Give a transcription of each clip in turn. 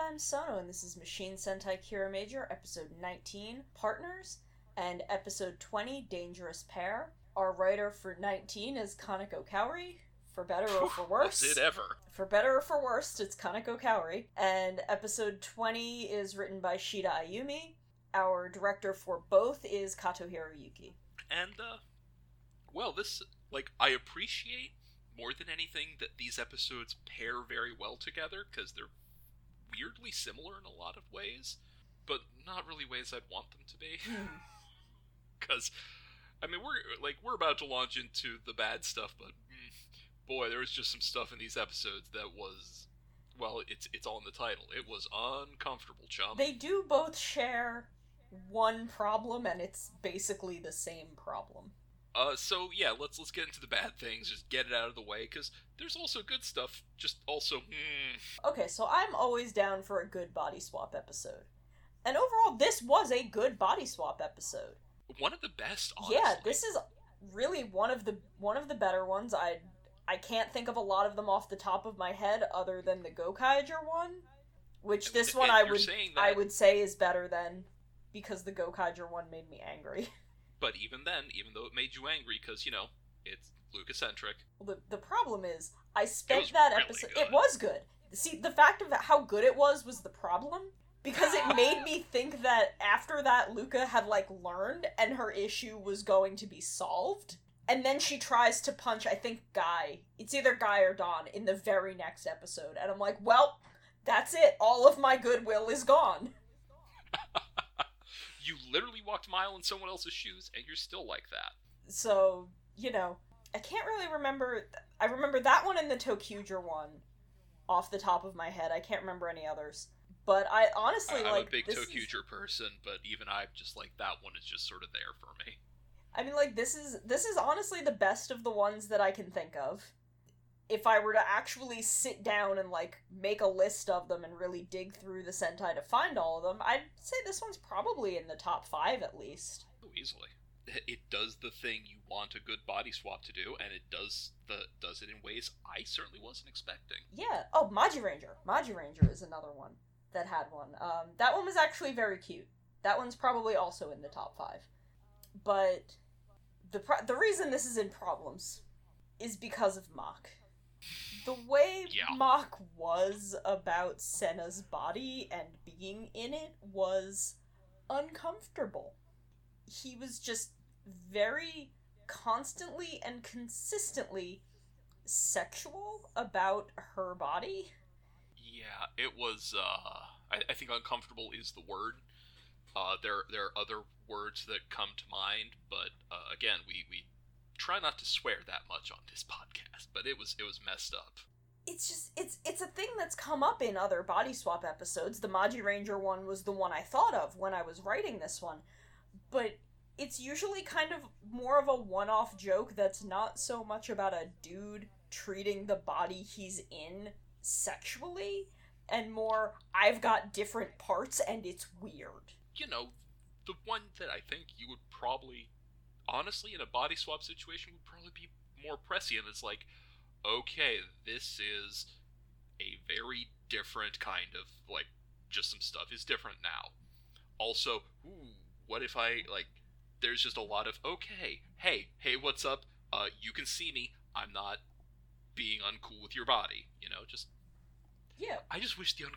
I'm Sono, and this is Machine Sentai Kiramager, episode 19, Partners, and episode 20, Dangerous Pair. Our writer for 19 is Kaneko Kaori, for better or for worse. Was it ever? For better or for worse, it's Kaneko Kaori. And episode 20 is written by Shida Ayumi. Our director for both is Kato Hiroyuki. And, uh, well, this, like, I appreciate more than anything that these episodes pair very well together because they're weirdly similar in a lot of ways, but not really ways I'd want them to be. Because, I mean, we're like we're about to launch into the bad stuff, but mm, boy, there was just some stuff in these episodes that was, well, it's it's all in the title. It was uncomfortable, chum. They do both share one problem, and it's basically the same problem. Uh, so yeah, let's let's get into the bad things. Just get it out of the way, because there's also good stuff. Just also, mm. Okay, so I'm always down for a good body swap episode, and overall, this was a good body swap episode. one of the best. Honestly. Yeah, this is really one of the one of the better ones. I I can't think of a lot of them off the top of my head, other than the Gokaiger one, which this one I would I would say is better than because the Gokaiger one made me angry. But even then, even though it made you angry, because you know it's Lucacentric. the the problem is I spent that really episode. good. It was good. See, the fact of how good it was was the problem because it made me think that after that Luca had like learned and her issue was going to be solved. And then she tries to punch, I think, Guy. It's either Guy or Don in the very next episode. And I'm like, well, that's it. All of my goodwill is gone. You literally walked a mile in someone else's shoes, and you're still like that. So, you know, I can't really remember. I remember that one and the ToQger one off the top of my head. I can't remember any others. But I honestly I- I'm like a big this is- ToQger person, but even I'm just like that one is just sort of there for me. I mean, like this is this is honestly the best of the ones that I can think of. If I were to actually sit down and like make a list of them and really dig through the Sentai to find all of them, I'd say this one's probably in the top five at least. Oh, easily. It does the thing you want a good body swap to do, and it does the does it in ways I certainly wasn't expecting. Yeah. Oh, Magiranger. Maji Ranger is another one that had one. Um, that one was actually very cute. That one's probably also in the top five. But the pro- the reason this is in problems is because of Mach. The way Yeah. Mach was about Senna's body and being in it was uncomfortable. He was just very constantly and consistently sexual about her body. Yeah, it was. Uh, I, I think uncomfortable is the word. Uh, there there are other words that come to mind, but uh, again, we we try not to swear that much on this podcast. But it was it was messed up. It's just it's it's a thing that's come up in other body swap episodes. The Magiranger one was the one I thought of when I was writing this one. But it's usually kind of more of a one-off joke that's not so much about a dude treating the body he's in sexually and more I've got different parts and it's weird. You know, the one that I think you would probably, honestly, in a body swap situation, would probably be more prescient. It's like, okay, this is a very different kind of like just some stuff is different now. Also, ooh, what if I like there's just a lot of okay, hey, hey, what's up? Uh you can see me. I'm not being uncool with your body, you know, just Yeah, I just wish the un-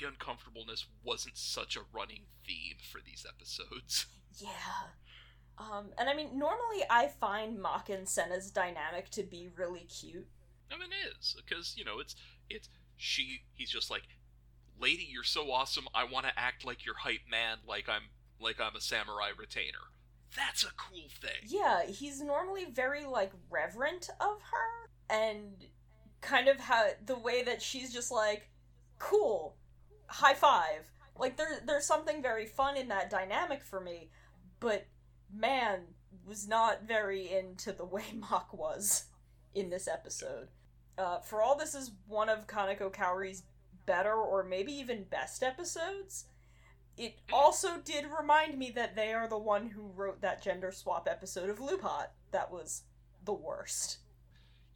the uncomfortableness wasn't such a running theme for these episodes. Yeah. Um, and I mean, normally I find Mach and Senna's dynamic to be really cute. I mean, it is because you know it's it's she. He's just like, lady, you're so awesome. I want to act like your hype man, like I'm like I'm a samurai retainer. That's a cool thing. Yeah, he's normally very, like, reverent of her, and kind of how the way that she's just like, cool, high five. Like, there, there's something very fun in that dynamic for me, but man was not very into the way Mach was in this episode. Uh, for all this is one of Kaneko Kaori's better or maybe even best episodes, it also did remind me that they are the one who wrote that gender swap episode of LuPat that was the worst.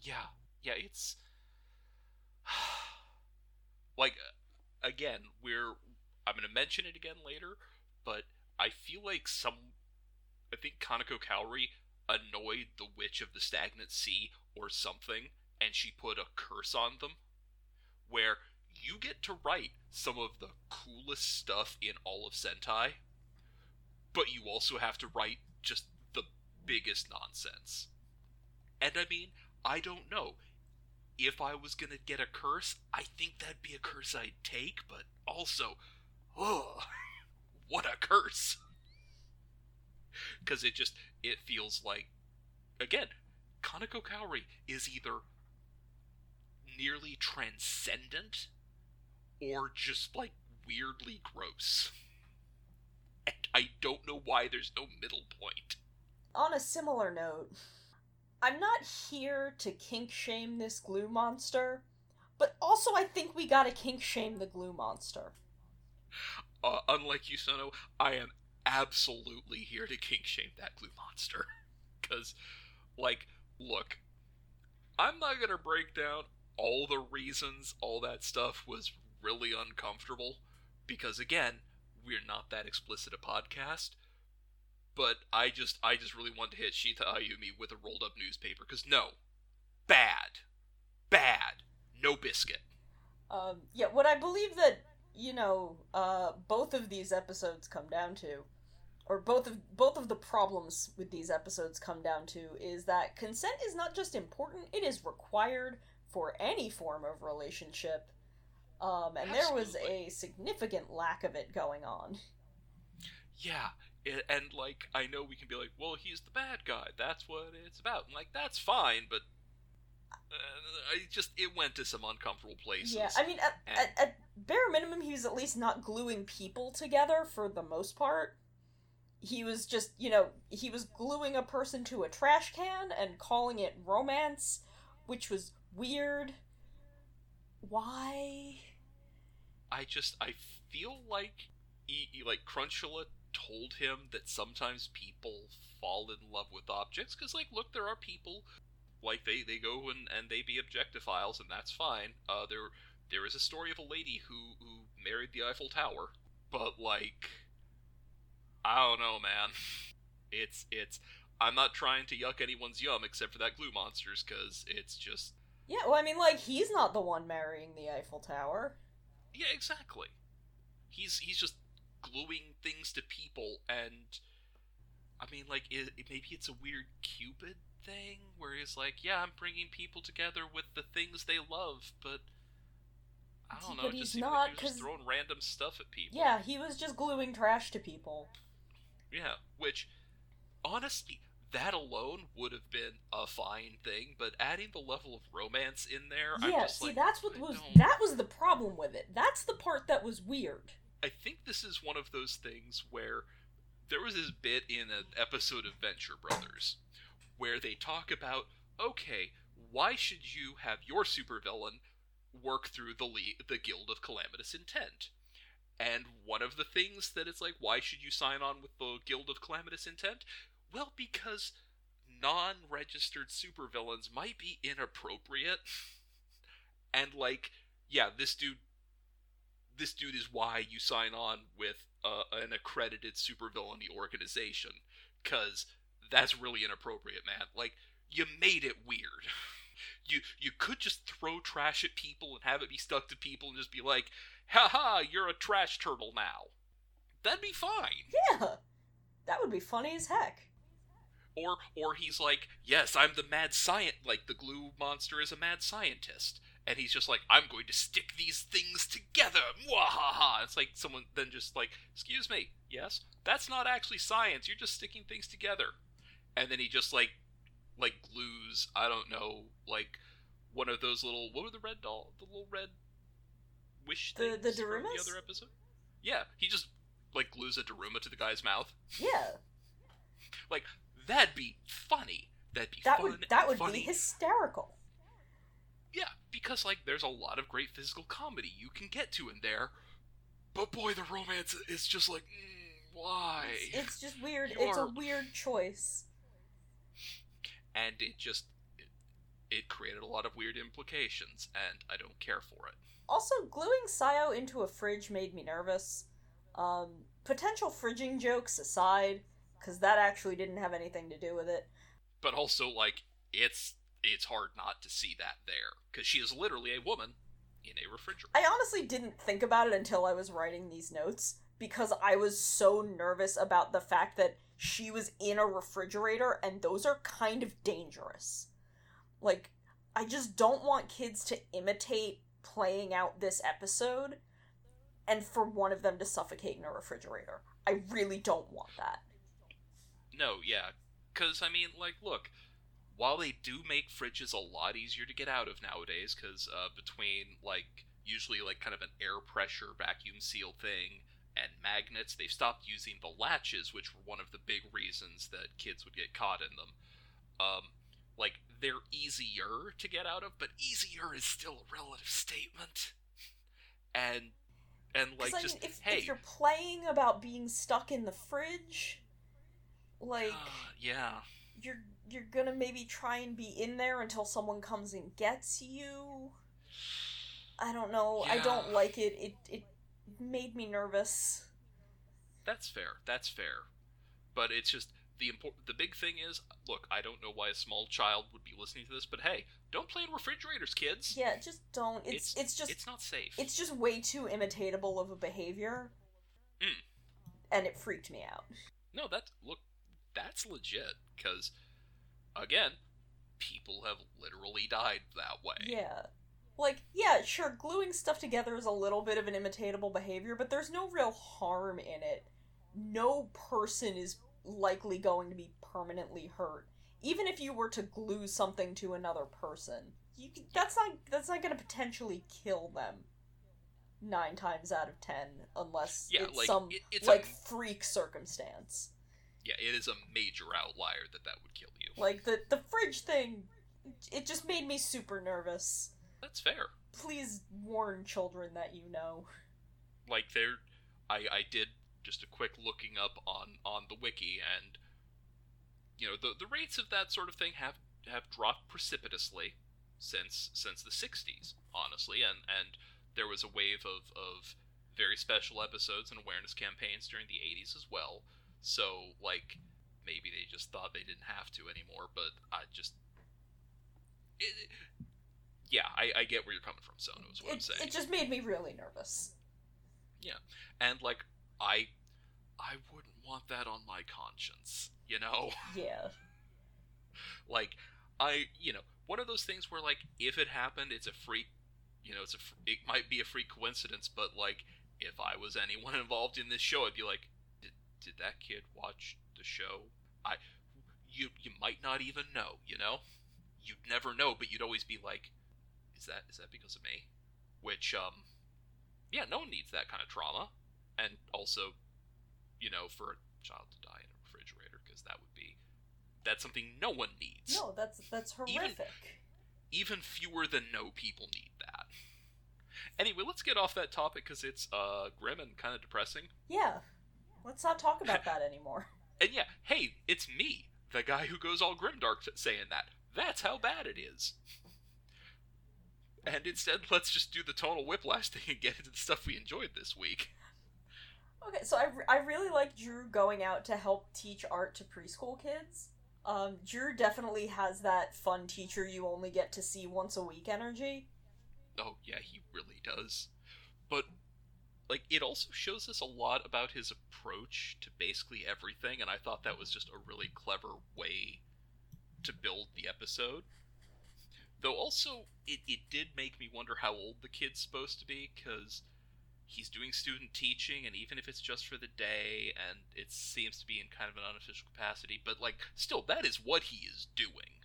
Yeah, yeah. It's like uh, again, we're I'm to mention it again later, but I feel like some I think Kaneko Kaori annoyed the witch of the stagnant sea or something and she put a curse on them where you get to write some of the coolest stuff in all of Sentai, but you also have to write just the biggest nonsense. And I mean, I don't know. If I was gonna get a curse, I think that'd be a curse I'd take, but also, oh, what a curse! Because it just, it feels like, again, Kaneko Kaori is either nearly transcendent or just like weirdly gross. And I don't know why there's no middle point. On a similar note, I'm not here to kink shame this glue monster, but also I think we gotta kink shame the glue monster. Uh, unlike Yusono, I am absolutely here to kink shame that glue monster. Because, like, look, I'm not gonna break down all the reasons all that stuff was really uncomfortable because again, we're not that explicit a podcast. But I just I just really want to hit Shida Ayumi with a rolled up newspaper because no, bad, bad, no biscuit. Um, yeah, what I believe that you know, uh, both of these episodes come down to, or both of both of the problems with these episodes come down to, is that consent is not just important; it is required for any form of relationship um, and Absolutely. there was a significant lack of it going on. Yeah, it, and like I know we can be like, well, he's the bad guy. That's what it's about. And like that's fine, but uh, I just it went to some uncomfortable places. Yeah, I mean, at, and... at, at bare minimum, he was at least not gluing people together for the most part. He was just, you know, he was gluing a person to a trash can and calling it romance, which was weird. Why? I just I feel like he, like Crunchula told him that sometimes people fall in love with objects because like look there are people like they they go and and they be objectophiles and that's fine. Uh, there there is a story of a lady who who married the Eiffel Tower, but like I don't know, man. It's it's I'm not trying to yuck anyone's yum except for that glue monsters because it's just yeah. Well, I mean, like he's not the one marrying the Eiffel Tower. Yeah, exactly. He's he's just gluing things to people, and I mean, like, it, it, maybe it's a weird Cupid thing where he's like, "Yeah, I'm bringing people together with the things they love," but I don't know. But he's not like he just throwing random stuff at people. Yeah, he was just gluing trash to people. Yeah, which honestly, that alone would have been a fine thing, but adding the level of romance in there, yeah, see, like, that's what was that was the problem with it. That's the part that was weird. I think this is one of those things where there was this bit in an episode of Venture Brothers where they talk about, okay, why should you have your supervillain work through the Le- the Guild of Calamitous Intent? And one of the things that it's like, why should you sign on with the Guild of Calamitous Intent? Well, because non-registered supervillains might be inappropriate. and like, yeah, this dude this dude is why you sign on with uh, an accredited supervillainy organization cuz that's really inappropriate, man. Like you made it weird. You you could just throw trash at people and have it be stuck to people and just be like, "Ha you're a trash turtle now." That'd be fine. Yeah. That would be funny as heck or or he's like, yes, I'm the mad science. Like the glue monster is a mad scientist, and he's just like, I'm going to stick these things together. Mwahaha! It's like someone then just like, excuse me, yes, that's not actually science. You're just sticking things together, and then he just like like glues. I don't know, like one of those little what were the red doll, the little red wish the the Darumas? the other episode. Yeah, he just like glues a Daruma to the guy's mouth. Yeah. like That'd be funny. That'd be that fun would that would funny. be hysterical. Yeah, because like there's a lot of great physical comedy you can get to in there, but boy, the romance is just like, mm, why? It's, it's, just weird. You're... It's a weird choice. And it just, it, it created a lot of weird implications, and I don't care for it. Also, gluing Sayo into a fridge made me nervous. Um, potential fridging jokes aside, because that actually didn't have anything to do with it. But also, like, it's it's hard not to see that there because she is literally a woman in a refrigerator. I honestly didn't think about it until I was writing these notes because I was so nervous about the fact that she was in a refrigerator and those are kind of dangerous. Like, I just don't want kids to imitate playing out this episode and for one of them to suffocate in a refrigerator. I really don't want that. No, yeah. Because, I mean, like, look, while they do make fridges a lot easier to get out of nowadays, because uh, between, like, usually, like, kind of an air pressure vacuum seal thing and magnets, they've stopped using the latches, which were one of the big reasons that kids would get caught in them. Um, like, they're easier to get out of, but easier is still a relative statement. And and like I just mean, if, hey, if you're playing about being stuck in the fridge, like yeah, you're you're gonna maybe try and be in there until someone comes and gets you. I don't know. I don't like it. It it made me nervous. that's fair. That's fair. But it's just the important. The big thing is, look, I don't know why a small child would be listening to this, but hey, don't play in refrigerators, kids. Yeah, just don't. It's it's, just it's not safe. it's just way too imitatable of a behavior. Mm. And it freaked me out. No, that look, that's legit. Because again, people have literally died that way. Yeah. Like, yeah, sure, gluing stuff together is a little bit of an imitatable behavior, but there's no real harm in it. No person is likely going to be permanently hurt. Even if you were to glue something to another person, you c- that's not that's not going to potentially kill them. 9 times out of 10 unless Yeah, it's like, some it- it's like a- freak circumstance. Yeah, it is a major outlier that that would kill you. Like the the fridge thing it just made me super nervous. That's fair. Please warn children that you know. like there I, I did just a quick looking up on on the wiki and you know the the rates of that sort of thing have have dropped precipitously since since the 60s honestly and and there was a wave of of very special episodes and awareness campaigns during the 80s as well so like maybe they just thought they didn't have to anymore but i just it, yeah I, I get where you're coming from is what i'm It, saying it just made me really nervous. Yeah, and like i i wouldn't want that on my conscience you know Yeah. like i you know one of those things where like if it happened it's a freak you know it's a it might be a freak coincidence but like if i was anyone involved in this show i'd be like did, that kid watch the show i you you might not even know you know you'd never know but you'd always be like is that is that because of me which um yeah no one needs that kind of trauma and also you know for a child to die in a refrigerator because that would be that's something no one needs No, that's that's Even- horrific. even fewer than no people need that. Anyway, let's get off that topic because it's uh, grim and kind of depressing. Yeah. Let's not talk about that anymore. And yeah, hey, it's me, the guy who goes all grimdark saying that. That's how bad it is. And instead, let's just do the tonal whiplash thing and get into the stuff we enjoyed this week. Okay, so I, re- I really like Juru going out to help teach art to preschool kids. Um, Juru definitely has that fun teacher you only get to see once a week energy. Oh, yeah, he really does. But, like, it also shows us a lot about his approach to basically everything, and I thought that was just a really clever way to build the episode. Though also, it, it did make me wonder how old the kid's supposed to be, because he's doing student teaching, and even if it's just for the day, and it seems to be in kind of an unofficial capacity, but, like, still, that is what he is doing.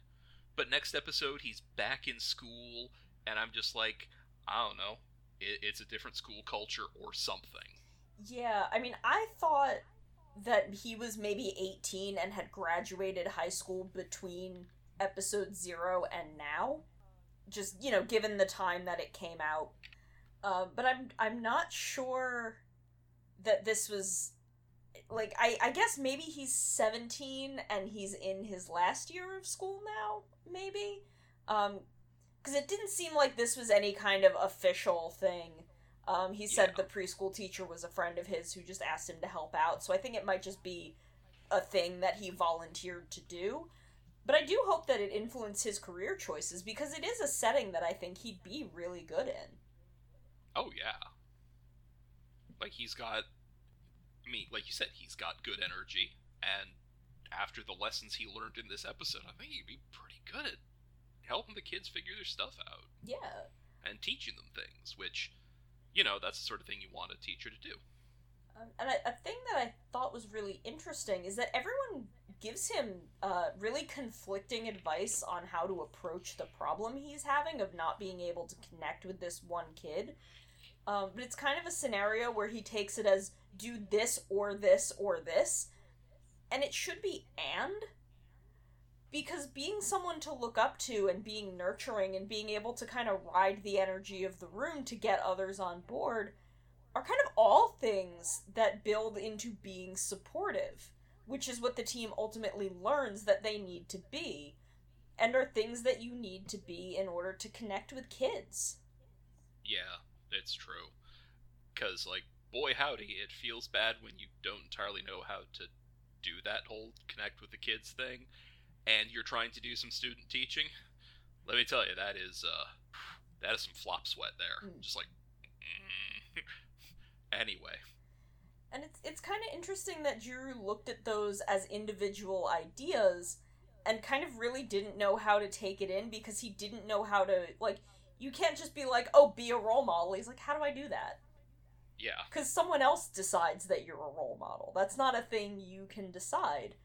But next episode, he's back in school, and I'm just like, I don't know, it, it's a different school culture or something. Yeah, I mean, I thought that he was maybe 18 and had graduated high school between episode 0 and now. Just, you know, given the time that it came out. Uh, but I'm I'm not sure that this was like I I guess maybe he's 17 and he's in his last year of school now, maybe. Um, because it didn't seem like this was any kind of official thing. Um, he said Yeah. the preschool teacher was a friend of his who just asked him to help out, so I think it might just be a thing that he volunteered to do. But I do hope that it influenced his career choices because it is a setting that I think he'd be really good in. Oh yeah. Like he's got I mean, like you said, he's got good energy and after the lessons he learned in this episode, I think he'd be pretty good at helping the kids figure their stuff out Yeah. and teaching them things, which you know, that's the sort of thing you want a teacher to do. Um, and a, a thing that I thought was really interesting is that everyone gives him uh, really conflicting advice on how to approach the problem he's having of not being able to connect with this one kid. Um, but it's kind of a scenario where he takes it as do this or this or this, and it should be and. Because being someone to look up to and being nurturing and being able to kind of ride the energy of the room to get others on board are kind of all things that build into being supportive, which is what the team ultimately learns that they need to be, and are things that you need to be in order to connect with kids. Yeah, it's true. Cuz like boy howdy, it feels bad when you don't entirely know how to do that whole connect with the kids thing and you're trying to do some student teaching. Let me tell you that is uh that is some flop sweat there. Mm. Just like anyway. And it's it's kind of interesting that Juru looked at those as individual ideas and kind of really didn't know how to take it in because he didn't know how to like you can't just be like, "Oh, be a role model." He's like, "How do I do that?" Yeah. Cuz someone else decides that you're a role model. That's not a thing you can decide.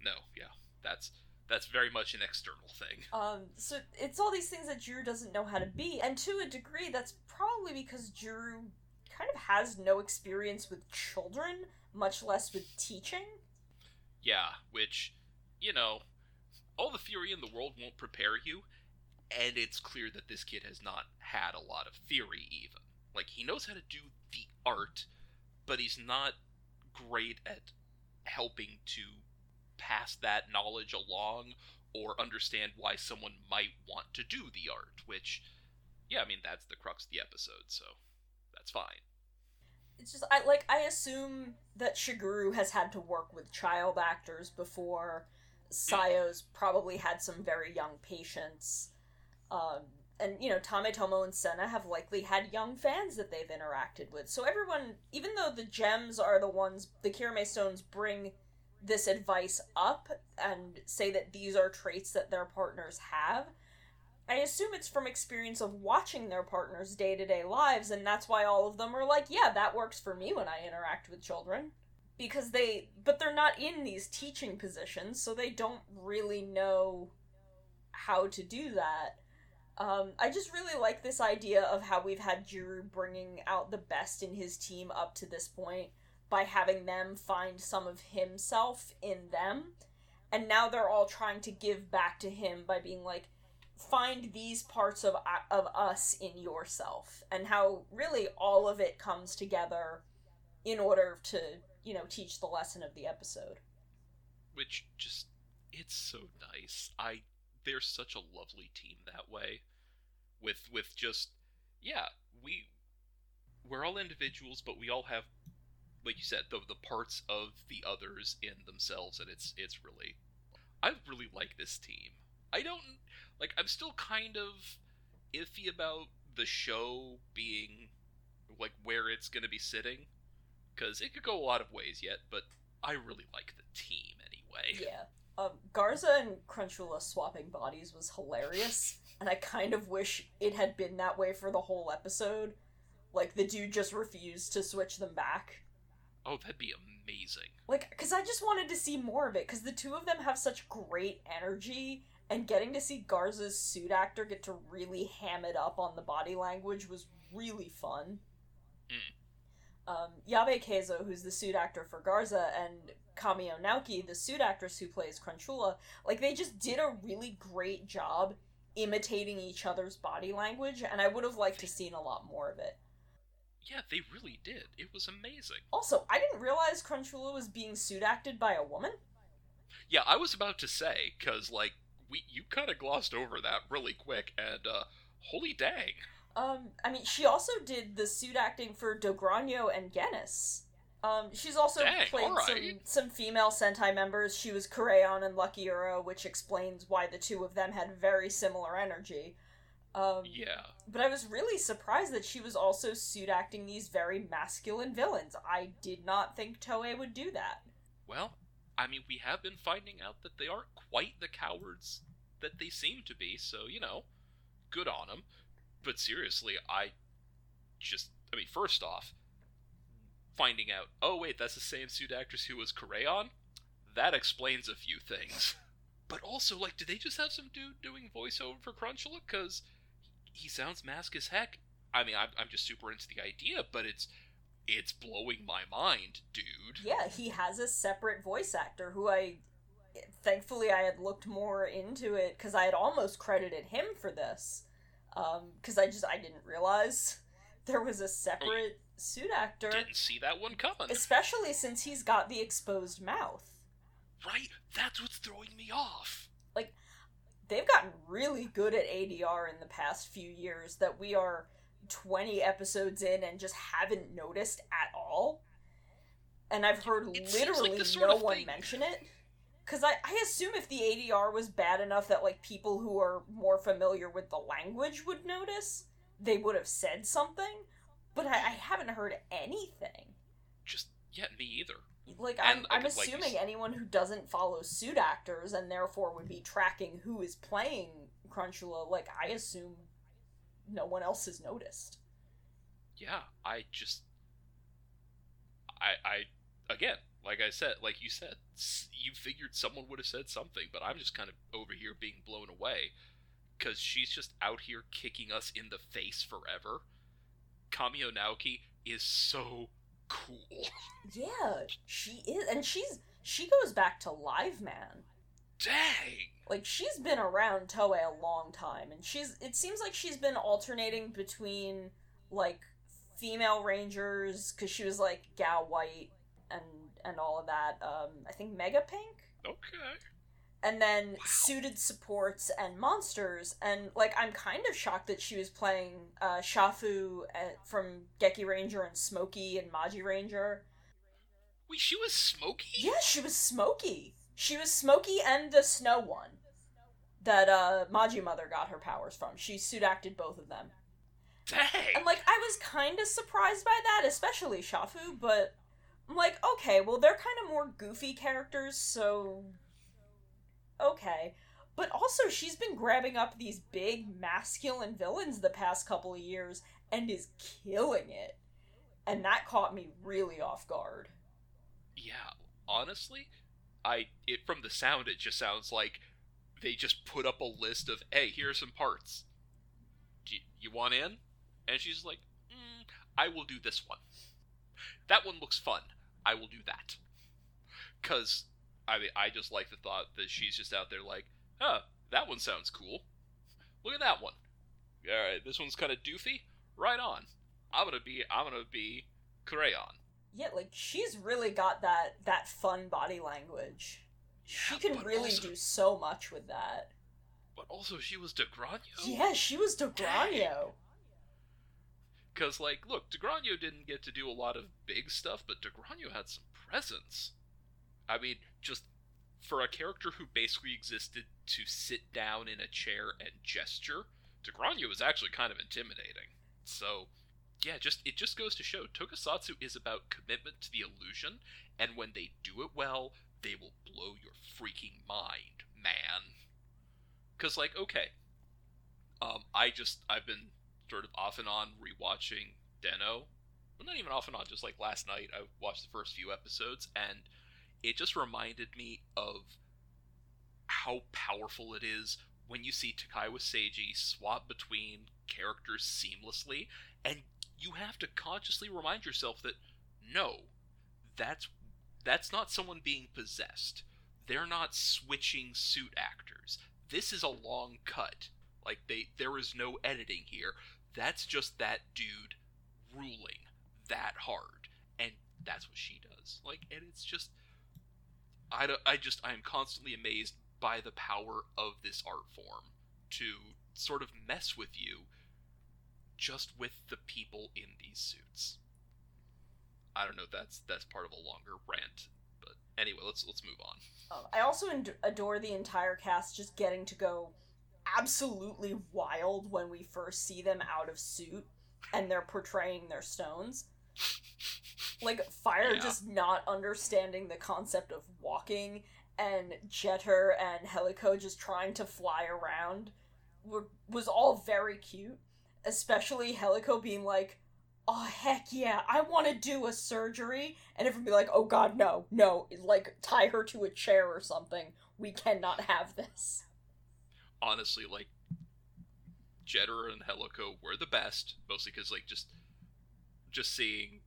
No, yeah. That's that's very much an external thing. Um, so it's all these things that Juru doesn't know how to be, and to a degree, that's probably because Juru kind of has no experience with children, much less with teaching. Yeah, which, you know, all the theory in the world won't prepare you, and it's clear that this kid has not had a lot of theory, even. Like, he knows how to do the art, but he's not great at helping to pass that knowledge along or understand why someone might want to do the art, which, yeah, I mean, that's the crux of the episode, so that's fine. It's just I like I assume that Shiguru has had to work with child actors before. Sayo's probably had some very young patients. Um, and you know, Tametomo and Senna have likely had young fans that they've interacted with. So everyone, even though the gems are the ones the Kirame stones bring this advice up and say that these are traits that their partners have, I assume it's from experience of watching their partners' day to day lives, and that's why all of them are like, yeah, that works for me when I interact with children. Because they, but they're not in these teaching positions, so they don't really know how to do that. Um, I just really like this idea of how we've had Juru bringing out the best in his team up to this point by having them find some of himself in them. And now they're all trying to give back to him by being like, find these parts of of us in yourself and how really all of it comes together in order to you know teach the lesson of the episode which just it's so nice. I they're such a lovely team that way. With with just yeah, we we're all individuals, but we all have like you said, the the parts of the others in themselves and it's it's really I really like this team. I don't like I'm still kind of iffy about the show being like where it's going to be sitting cuz it could go a lot of ways yet, but I really like the team anyway. yeah um, Galza and crunchula swapping bodies was hilarious and i kind of wish it had been that way for the whole episode like the dude just refused to switch them back Oh, that'd be amazing. like because i just wanted to see more of it because the two of them have such great energy and getting to see Galza's suit actor get to really ham it up on the body language was really fun. Um, yabe keizo who's the suit actor for Galza and kamio naoki the suit actress who plays crunchula like they just did a really great job imitating each other's body language and i would have liked to seen a lot more of it Yeah, they really did. It was amazing. also i didn't realize crunchula was being suit acted by a woman Yeah, I was about to say, because, like, we you kind of glossed over that really quick, and uh, holy dang! Um, I mean, she also did the suit acting for Dogranio and Genis. Um, she's also Dang, played alright. some some female Sentai members. She was Kureon and Lucky Uro, which explains why the two of them had very similar energy. Um, Yeah, But I was really surprised that she was also suit acting these very masculine villains. I did not think Toei would do that. well, I mean, we have been finding out that they aren't quite the cowards that they seem to be. So you know, good on them. But seriously, I just, I mean, first off, finding out, oh wait, that's the same suit actress who was Kureon, that explains a few things. But also, like, did they just have some dude doing voiceover for Crunchula? Because he sounds mask as heck. I mean, I'm, I'm just super into the idea, but it's it's blowing my mind, dude. Yeah, he has a separate voice actor who I. Thankfully, I had looked more into it because I had almost credited him for this. Um, because I just I didn't realize there was a separate suit actor, Didn't see that one coming. especially since he's got the exposed mouth. Right? That's what's throwing me off. They've gotten really good at ADR in the past few years that we are 20 episodes in and just haven't noticed at all. And I've heard It seems like literally no one thing- mention it. Because I, I assume if the ADR was bad enough that, like, people who are more familiar with the language would notice, they would have said something. But I, I haven't heard anything. Just, yet, me either. Like, I'm, And, I'm like, like assuming s- anyone who doesn't follow suit actors and therefore would be tracking who is playing Crunchula, like, I assume no one else has noticed. Yeah, I just. I, I, again, like I said, like you said, you figured someone would have said something, but I'm just kind of over here being blown away. Because she's just out here kicking us in the face forever. Kamio Naoki is so cool. Yeah, she is, and she's she goes back to Live Man. Dang! Like she's been around Toei a long time, and she's it seems like she's been alternating between like female rangers because she was like Gal White and and all of that. Um, I think Mega Pink. Okay. And then suited supports and monsters and like i'm kind of shocked that she was playing uh shafu uh, from Gekiranger and smokey and Magiranger Wait, she was Smokey? yeah she was smokey she was smokey and the snow one that uh Magi Mother got her powers from she suit acted both of them Dang! and like I was kind of surprised by that, especially Shafu, but I'm like, okay, well they're kind of more goofy characters, so okay. But also she's been grabbing up these big masculine villains the past couple of years and is killing it. And that caught me really off guard. Yeah, honestly, I it from the sound it just sounds like they just put up a list of hey, here are some parts. You, you want in? And she's like, mm, I will do this one. That one looks fun. I will do that. Cause I mean, I just like the thought that she's just out there like, huh, that one sounds cool. Look at that one. All right, this one's kind of doofy. Right on. I'm gonna be. I'm gonna be Kureon. Yeah, like she's really got that that fun body language. She can really also- do so much with that. But also, she was Dogranio. Yeah, she was Dogranio. Because, like, look, Dogranio didn't get to do a lot of big stuff, but Dogranio had some presence. I mean, just for a character who basically existed to sit down in a chair and gesture, Dogranio was actually kind of intimidating. So, yeah, just it just goes to show Tokusatsu is about commitment to the illusion, and when they do it well, they will blow your freaking mind, man. Cause like, okay, um, I just I've been sort of off and on rewatching Deno. Well, not even off and on, just like last night I watched the first few episodes and it just reminded me of how powerful it is when you see Takaiwa Seiji swap between characters seamlessly and you have to consciously remind yourself that no, that's that's not someone being possessed. They're not switching suit actors. This is a long cut. Like they there is no editing here. That's just that dude ruling that hard. And that's what she does. Like and it's just I I just I am constantly amazed by the power of this art form to sort of mess with you just with the people in these suits. I don't know that's that's part of a longer rant, but anyway, let's let's move on. Um, I also ad- adore the entire cast just getting to go absolutely wild when we first see them out of suit and they're portraying their stones. Like Fire Yeah. just not understanding the concept of walking and Jetter and Helico just trying to fly around were, was all very cute. Especially Helico being like, oh heck yeah, I want to do a surgery. And everyone be like, oh god, no, no. Like, tie her to a chair or something. We cannot have this. Honestly, like Jetter and Helico were the best, mostly because like just just seeing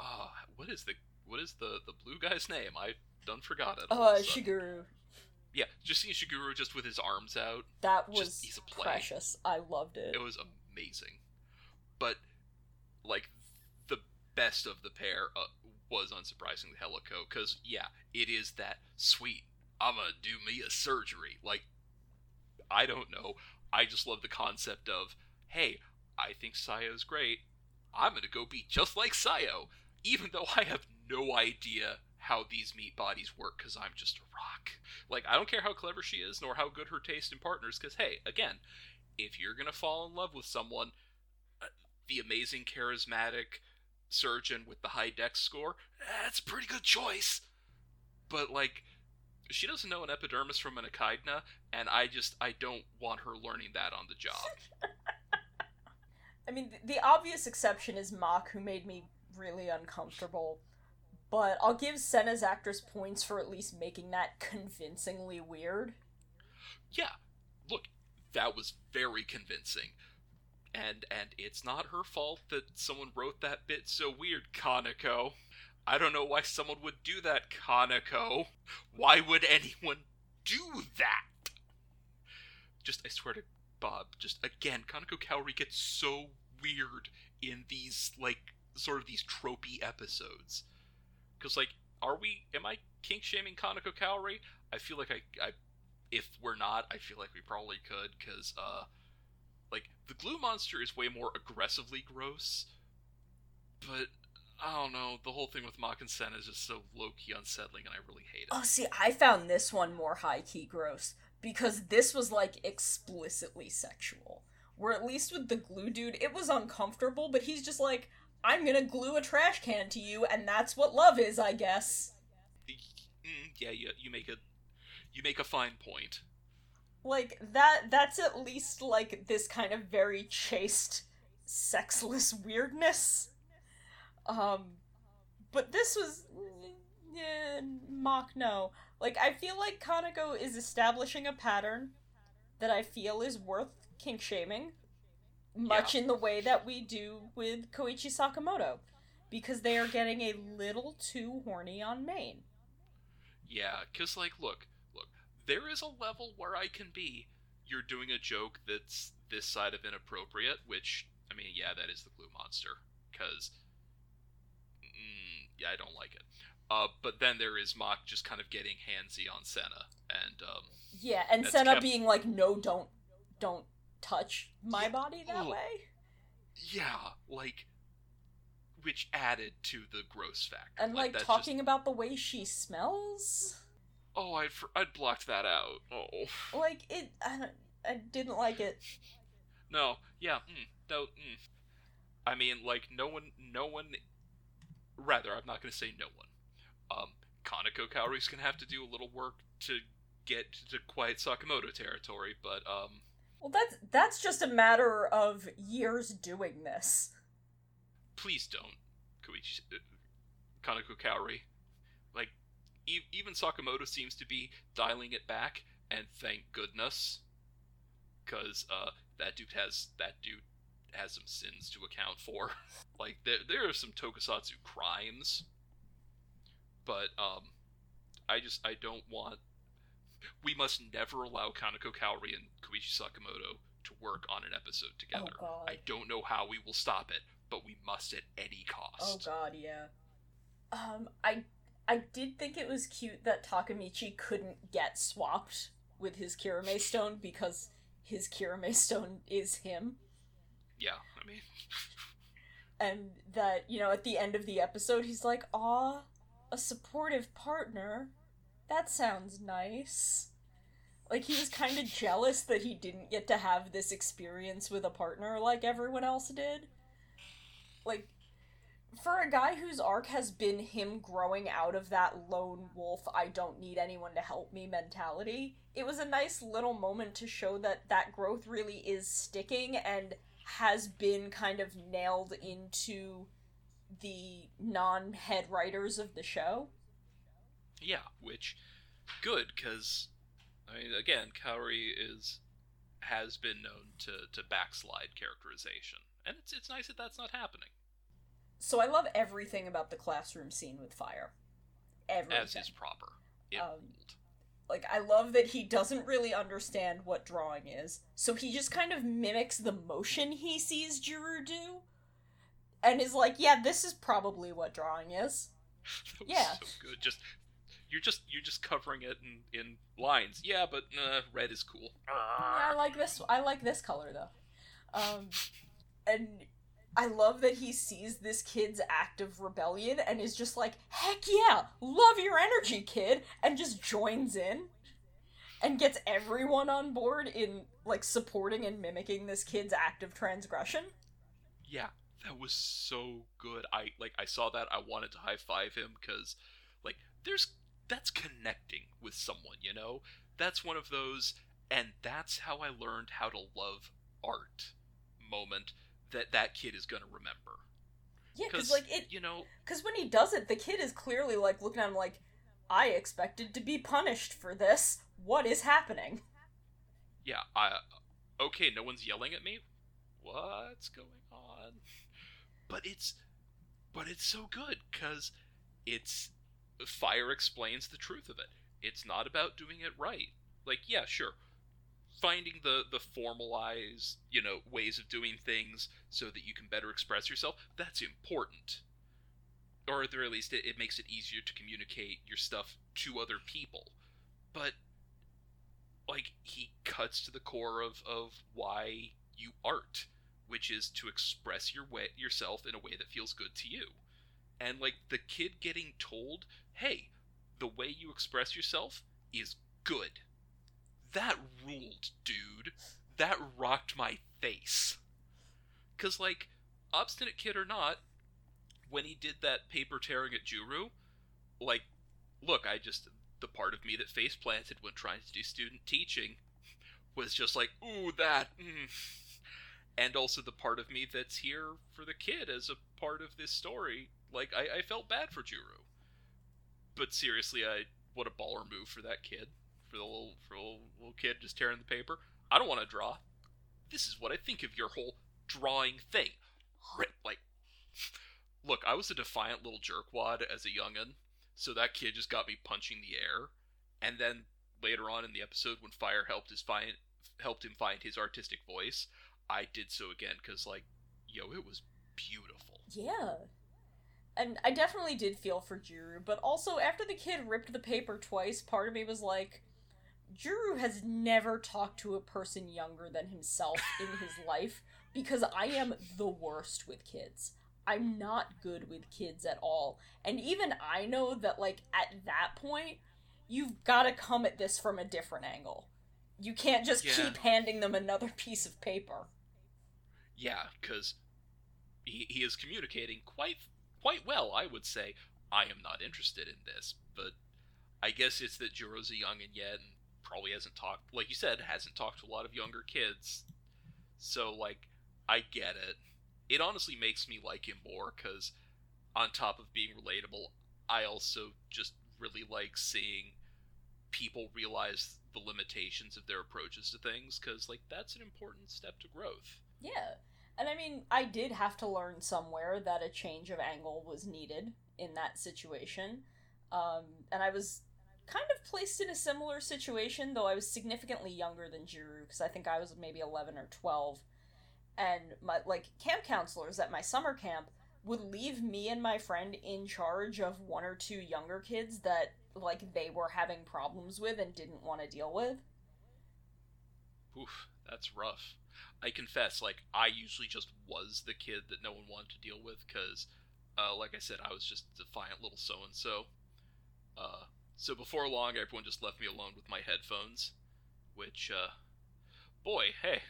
ah what is the what is the the blue guy's name? I done forgot it. Uh, of a sudden. Shiguru. Yeah, just seeing Shiguru just with his arms out, That Just- was he's a play. precious. I loved it. it was amazing. But like the best of the pair uh, was unsurprisingly Helico, because yeah, it is that sweet. I'm gonna do me a surgery. Like I don't know. I just love the concept of hey, I think Sayo's great. I'm gonna go be just like Sayo, even though I have no idea how these meat bodies work because I'm just a rock. Like, I don't care how clever she is, nor how good her taste in partners, because, hey, again, if you're gonna fall in love with someone, uh, the amazing, charismatic surgeon with the high dex score, that's a pretty good choice. But, like, she doesn't know an epidermis from an echidna, and I just, I don't want her learning that on the job. I mean, th- the obvious exception is Mach, who made me really uncomfortable. But I'll give Senna's actress points for at least making that convincingly weird. yeah, look, that was very convincing. And and it's not her fault that someone wrote that bit so weird, Kaneko. I don't know why someone would do that, Kaneko. Why would anyone do that? Just I swear to Bob, just again, Kaneko Kaori gets so weird in these like sort of these tropey episodes. Cause like, are we am I kink shaming Kaneko Kaori? I feel like I, I if we're not, I feel like we probably could, because, uh, like, the glue monster is way more aggressively gross, but, I don't know, the whole thing with Mach and Sen is just so low-key unsettling, and I really hate it. Oh, see, I found this one more high key gross because this was like explicitly sexual. Where at least with the glue dude, it was uncomfortable, but he's just like, I'm gonna glue a trash can to you, and that's what love is, I guess. Mm, yeah, you, you make a, you make a fine point. Like that that's at least like this kind of very chaste sexless weirdness. Um but this was yeah, Mach no. Like I feel like Kaneko is establishing a pattern that I feel is worth kink shaming much in the way that we do with Koichi Sakamoto because they are getting a little too horny on main. Yeah, because, like, look, look, there is a level where I can be, you're doing a joke that's this side of inappropriate, which, I mean, yeah, that is the glue monster, because, mm, yeah, I don't like it. Uh, but then there is Mach just kind of getting handsy on Senna, and, um, Yeah, and Senna kept- being like, "No, don't, don't touch my Yeah, body that ugh. way," yeah, like, which added to the gross factor. and like, that's talking about the way she smells. Oh, I'd, fr- I'd blocked that out. Oh. Like it, I, don't, I didn't like it. No, yeah, mm, no, mm. I mean, like, no one, no one, rather, I'm not going to say no one. Um, Kaneko Kaori's to have to do a little work to get to Koichi Sakamoto territory, but, um, Well, that's that's just a matter of years doing this. please don't, Koichi, uh, Kaneko Kaori. Like, e- even Sakamoto seems to be dialing it back, and thank goodness, because, uh, that dude has, that dude has some sins to account for. like, there, there are some tokusatsu crimes, but, um, I just, I don't want, we must never allow Kaneko Kaori and Koichi Sakamoto to work on an episode together. Oh god. I don't know how we will stop it, but we must at any cost. Oh god, yeah. Um, I I did think it was cute that Takamichi couldn't get swapped with his Kirame stone because his Kirame stone is him. Yeah, I mean. and that, you know, at the end of the episode, he's like, aw, a supportive partner. That sounds nice. Like, he was kind of jealous that he didn't get to have this experience with a partner like everyone else did. Like, for a guy whose arc has been him growing out of that lone wolf, I don't need anyone to help me mentality, it was a nice little moment to show that that growth really is sticking and has been kind of nailed into the non head writers of the show. Yeah, which good because I mean again, Kaori is has been known to to backslide characterization, and it's it's nice that that's not happening. So I love everything about the classroom scene with fire. Everything. As is proper. Um, like I love that he doesn't really understand what drawing is, so he just kind of mimics the motion he sees Juru do, and is like, "Yeah, this is probably what drawing is." yeah, so good. Just you're just you're just covering it in in lines. Yeah, but uh, red is cool. I like this. I like this color though. Um, and I love that he sees this kid's act of rebellion and is just like, heck yeah, love your energy, kid, and just joins in and gets everyone on board in like supporting and mimicking this kid's act of transgression. Yeah, that was so good. I like I saw that I wanted to high five him cuz like there's that's connecting with someone, you know? That's one of those and that's how I learned how to love art moment that that kid is going to remember. Yeah, because like it, you know, because when he does it, the kid is clearly like looking at him like, "I expected to be punished for this. What is happening?" Yeah, I okay. No one's yelling at me. What's going on? But it's, but it's so good because it's fire explains the truth of it. It's not about doing it right. Like, yeah, sure, finding the the formalized you know ways of doing things so that you can better express yourself that's important or at the very least it, it makes it easier to communicate your stuff to other people but like he cuts to the core of of why you art which is to express your way yourself in a way that feels good to you and like the kid getting told hey the way you express yourself is good that ruled, dude. That rocked my face. Cause like, obstinate kid or not, when he did that paper tearing at Juru, like, look, I just the part of me that face planted when trying to do student teaching was just like, ooh, that. Mm. And also the part of me that's here for the kid as a part of this story. Like, I, I felt bad for Juru. But seriously, I what a baller move for that kid for the little for a little, little kid just tearing the paper. I don't want to draw. This is what I think of your whole drawing thing. Rip, like, look, I was a defiant little jerkwad as a youngin, so that kid just got me punching the air. And then later on in the episode, when Fire helped his find helped him find his artistic voice, I did so again because, like, yo, it was beautiful. Yeah. And I definitely did feel for Juru, but also after the kid ripped the paper twice, part of me was like, Juru has never talked to a person younger than himself in his life because I am the worst with kids. I'm not good with kids at all. And even I know that, like, at that point, you've got to come at this from a different angle. You can't just yeah. keep handing them another piece of paper. Yeah, because he, he is communicating quite quite well, I would say. I am not interested in this, but I guess it's that Juru's a young and yet, and probably hasn't talked, like you said, hasn't talked to a lot of younger kids. So, like, I get it. It honestly makes me like him more because, on top of being relatable, I also just really like seeing people realize the limitations of their approaches to things because, like, that's an important step to growth. Yeah. And I mean, I did have to learn somewhere that a change of angle was needed in that situation. Um, and I was kind of placed in a similar situation, though I was significantly younger than Juru because I think I was maybe 11 or 12. And my like camp counselors at my summer camp would leave me and my friend in charge of one or two younger kids that like they were having problems with and didn't want to deal with. Oof, that's rough. I confess, like I usually just was the kid that no one wanted to deal with because, uh, like I said, I was just a defiant little so and so. Uh, so before long, everyone just left me alone with my headphones, which, uh, boy, hey,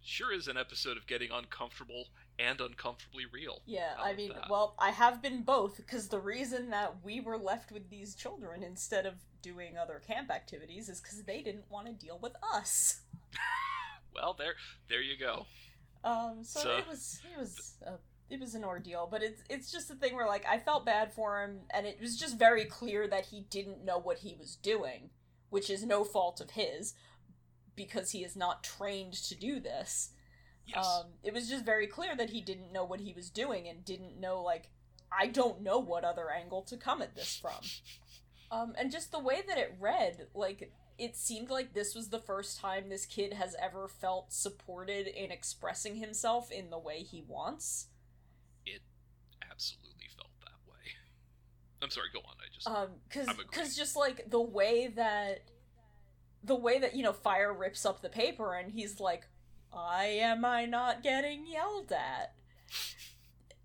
sure is an episode of getting uncomfortable and uncomfortably real. Yeah, I mean, that? well, I have been both because the reason that we were left with these children instead of doing other camp activities is because they didn't want to deal with us. Well, there, there you go. Um, so, So- it was it was uh, it was an ordeal, but it's it's just a thing where like I felt bad for him, and it was just very clear that he didn't know what he was doing, which is no fault of his, because he is not trained to do this. Yes. Um, it was just very clear that he didn't know what he was doing and didn't know like I don't know what other angle to come at this from. Um, and just the way that it read, like it seemed like this was the first time this kid has ever felt supported in expressing himself in the way he wants. It absolutely felt that way. I'm sorry. Go on. I just. Um, cause, cause just like the way that, the way that you know Fire rips up the paper and he's like, "I am I not getting yelled at?"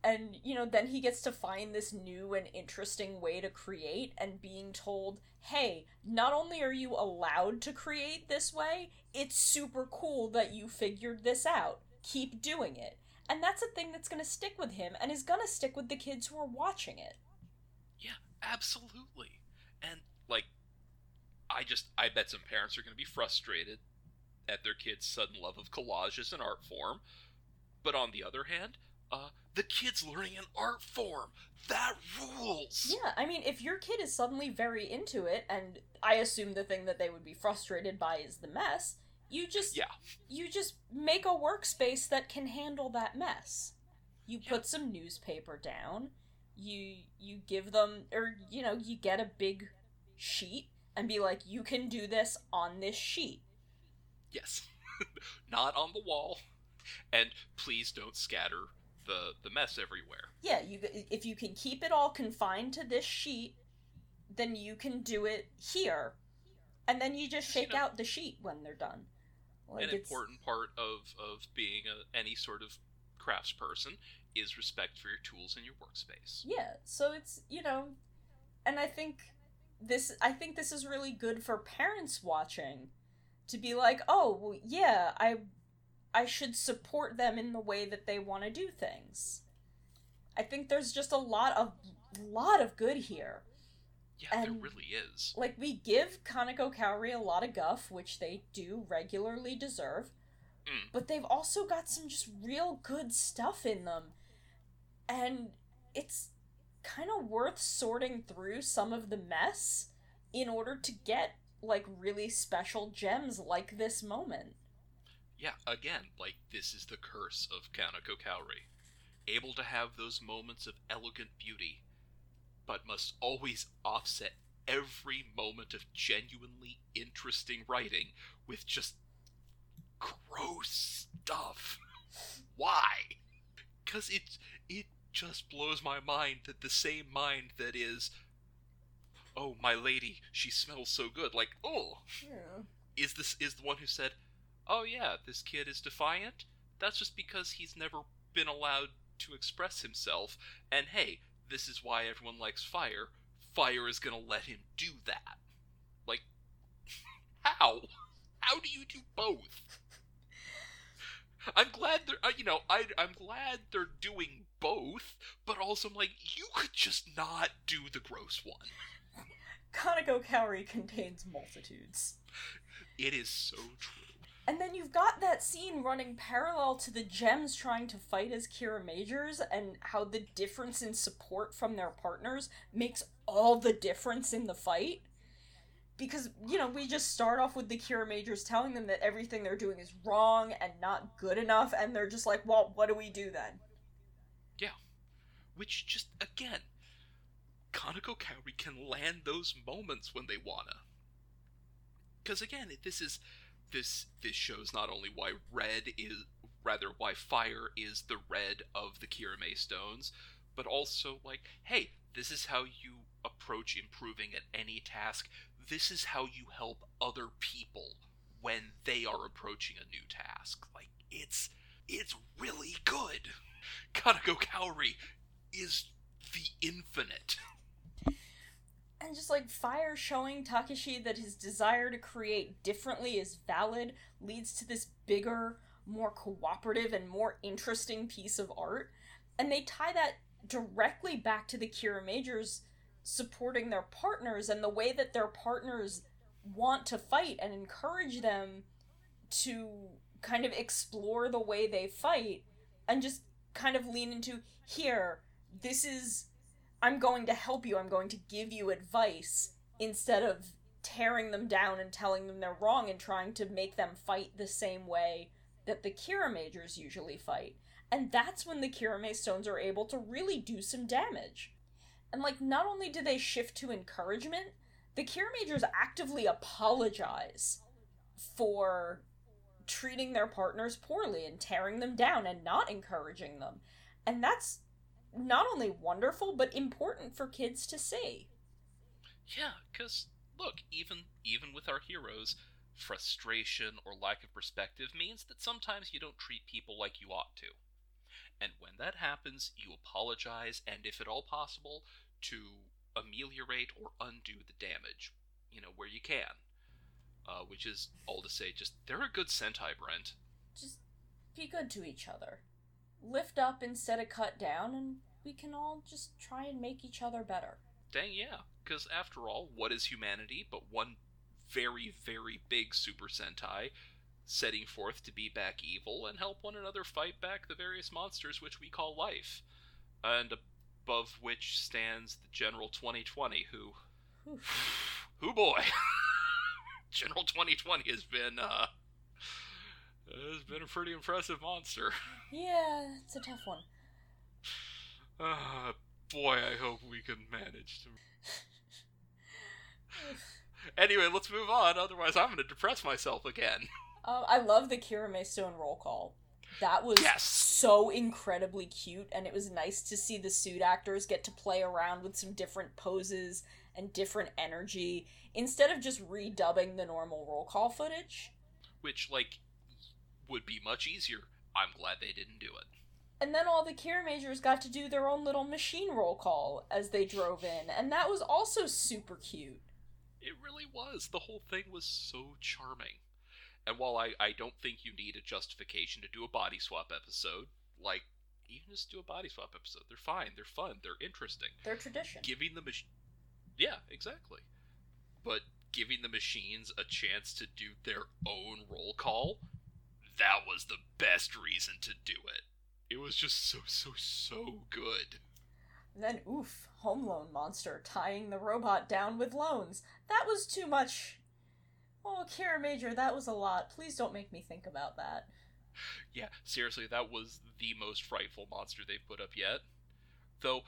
And you know, then he gets to find this new and interesting way to create, and being told, "Hey, not only are you allowed to create this way, it's super cool that you figured this out. Keep doing it." And that's a thing that's going to stick with him and is going to stick with the kids who are watching it. Yeah, absolutely. And like I just I bet some parents are going to be frustrated at their kids' sudden love of collage as an art form. But on the other hand, uh the kids learning an art form. That rules. Yeah, I mean, if your kid is suddenly very into it, and I assume the thing that they would be frustrated by is the mess, you just Yeah. you just make a workspace that can handle that mess. You Yeah. put some newspaper down. You you give them or you know, you get a big sheet and be like, "You can do this on this sheet." Yes. Not on the wall. And please don't scatter the the mess everywhere. Yeah, you if you can keep it all confined to this sheet, then you can do it here. And then you just You shake know- out the sheet when they're done. Like An important part of of being a, any sort of crafts person is respect for your tools and your workspace. Yeah, so it's, you know, and I think this I think this is really good for parents watching to be like, "Oh, well, yeah, I I should support them in the way that they want to do things." I think there's just a lot of lot of good here. Yeah, there really is. Like we give Kaneko Kaori a lot of guff, which they do regularly deserve. Mm. But they've also got some just real good stuff in them. And it's kind of worth sorting through some of the mess in order to get like really special gems like this moment. Yeah, again, like this is the curse of Kaneko Kaori. Able to have those moments of elegant beauty, but must always offset every moment of genuinely interesting writing with just gross stuff. Why? Cuz it it just blows my mind that the same mind that is oh my lady, she smells so good like oh Yeah. is this is the one who said, "Oh yeah, this kid is defiant." That's just because he's never been allowed to express himself. And hey, this is why everyone likes fire. Fire is going to let him do that. Like how? How do you do both? I'm glad they're, uh, you know, I, I'm glad they're doing both, but also I'm like, you could just not do the gross one. Kaneko Kaori contains multitudes. It is so true. And then you've got that scene running parallel to the gems trying to fight as Kiramagers, and how the difference in support from their partners makes all the difference in the fight. Because, you know, we just start off with the Kiramagers telling them that everything they're doing is wrong and not good enough, and they're just like, well, what do we do then? Yeah. Which just again Kaneko Kaori can land those moments when they wanna. Because again, this is this this shows not only why red is rather why fire is the red of the Kiramei stones, but also like, hey, this is how you approach improving at any task. This is how you help other people when they are approaching a new task. Like it's it's really good. Kaneko Kaori is the infinite. And just like Fire showing Takeshi that his desire to create differently is valid leads to this bigger, more cooperative, and more interesting piece of art. And they tie that directly back to the Kiramagers supporting their partners and the way that their partners want to fight and encourage them to kind of explore the way they fight and just kind of lean into here this is i'm going to help you. I'm going to give you advice instead of tearing them down and telling them they're wrong and trying to make them fight the same way that the kiramagers usually fight. And that's when the kiramei stones are able to really do some damage. And like not only do they shift to encouragement the kira majors actively apologize for treating their partners poorly and tearing them down and not encouraging them. And that's not only wonderful but important for kids to see. Yeah, cuz look, even even with our heroes, frustration or lack of perspective means that sometimes you don't treat people like you ought to. And when that happens, you apologize and if at all possible to ameliorate or undo the damage, you know, where you can uh, which is all to say, just they're a good Sentai, Brent. Just be good to each other. Lift up instead of cut down, and we can all just try and make each other better. Dang, yeah. Because after all, what is humanity but one very, very big Super Sentai setting forth to be back evil and help one another fight back the various monsters which we call life? And above which stands the General 2020, who. who boy! General 2020 has been uh has been a pretty impressive monster. Yeah, it's a tough one. Uh, boy, I hope we can manage to. anyway, let's move on. Otherwise, I'm going to depress myself again. Uh, I love the Kiramei Stone roll call. That was yes! so incredibly cute, and it was nice to see the suit actors get to play around with some different poses and different energy instead of just redubbing the normal roll call footage. Which, like, would be much easier. I'm glad they didn't do it. And then all the Kiramagers got to do their own little machine roll call as they drove in, and that was also super cute. It really was. The whole thing was so charming. And while I, I don't think you need a justification to do a body swap episode, like, even just do a body swap episode. They're fine. They're fun. They're interesting. They're tradition. Giving the machine. Yeah, exactly. But giving the machines a chance to do their own roll call, that was the best reason to do it. It was just so, so, so good. And then, oof, Home Loan Monster tying the robot down with loans. That was too much. Oh, Kiramager, that was a lot. Please don't make me think about that. Yeah, seriously, that was the most frightful monster they've put up yet. Though,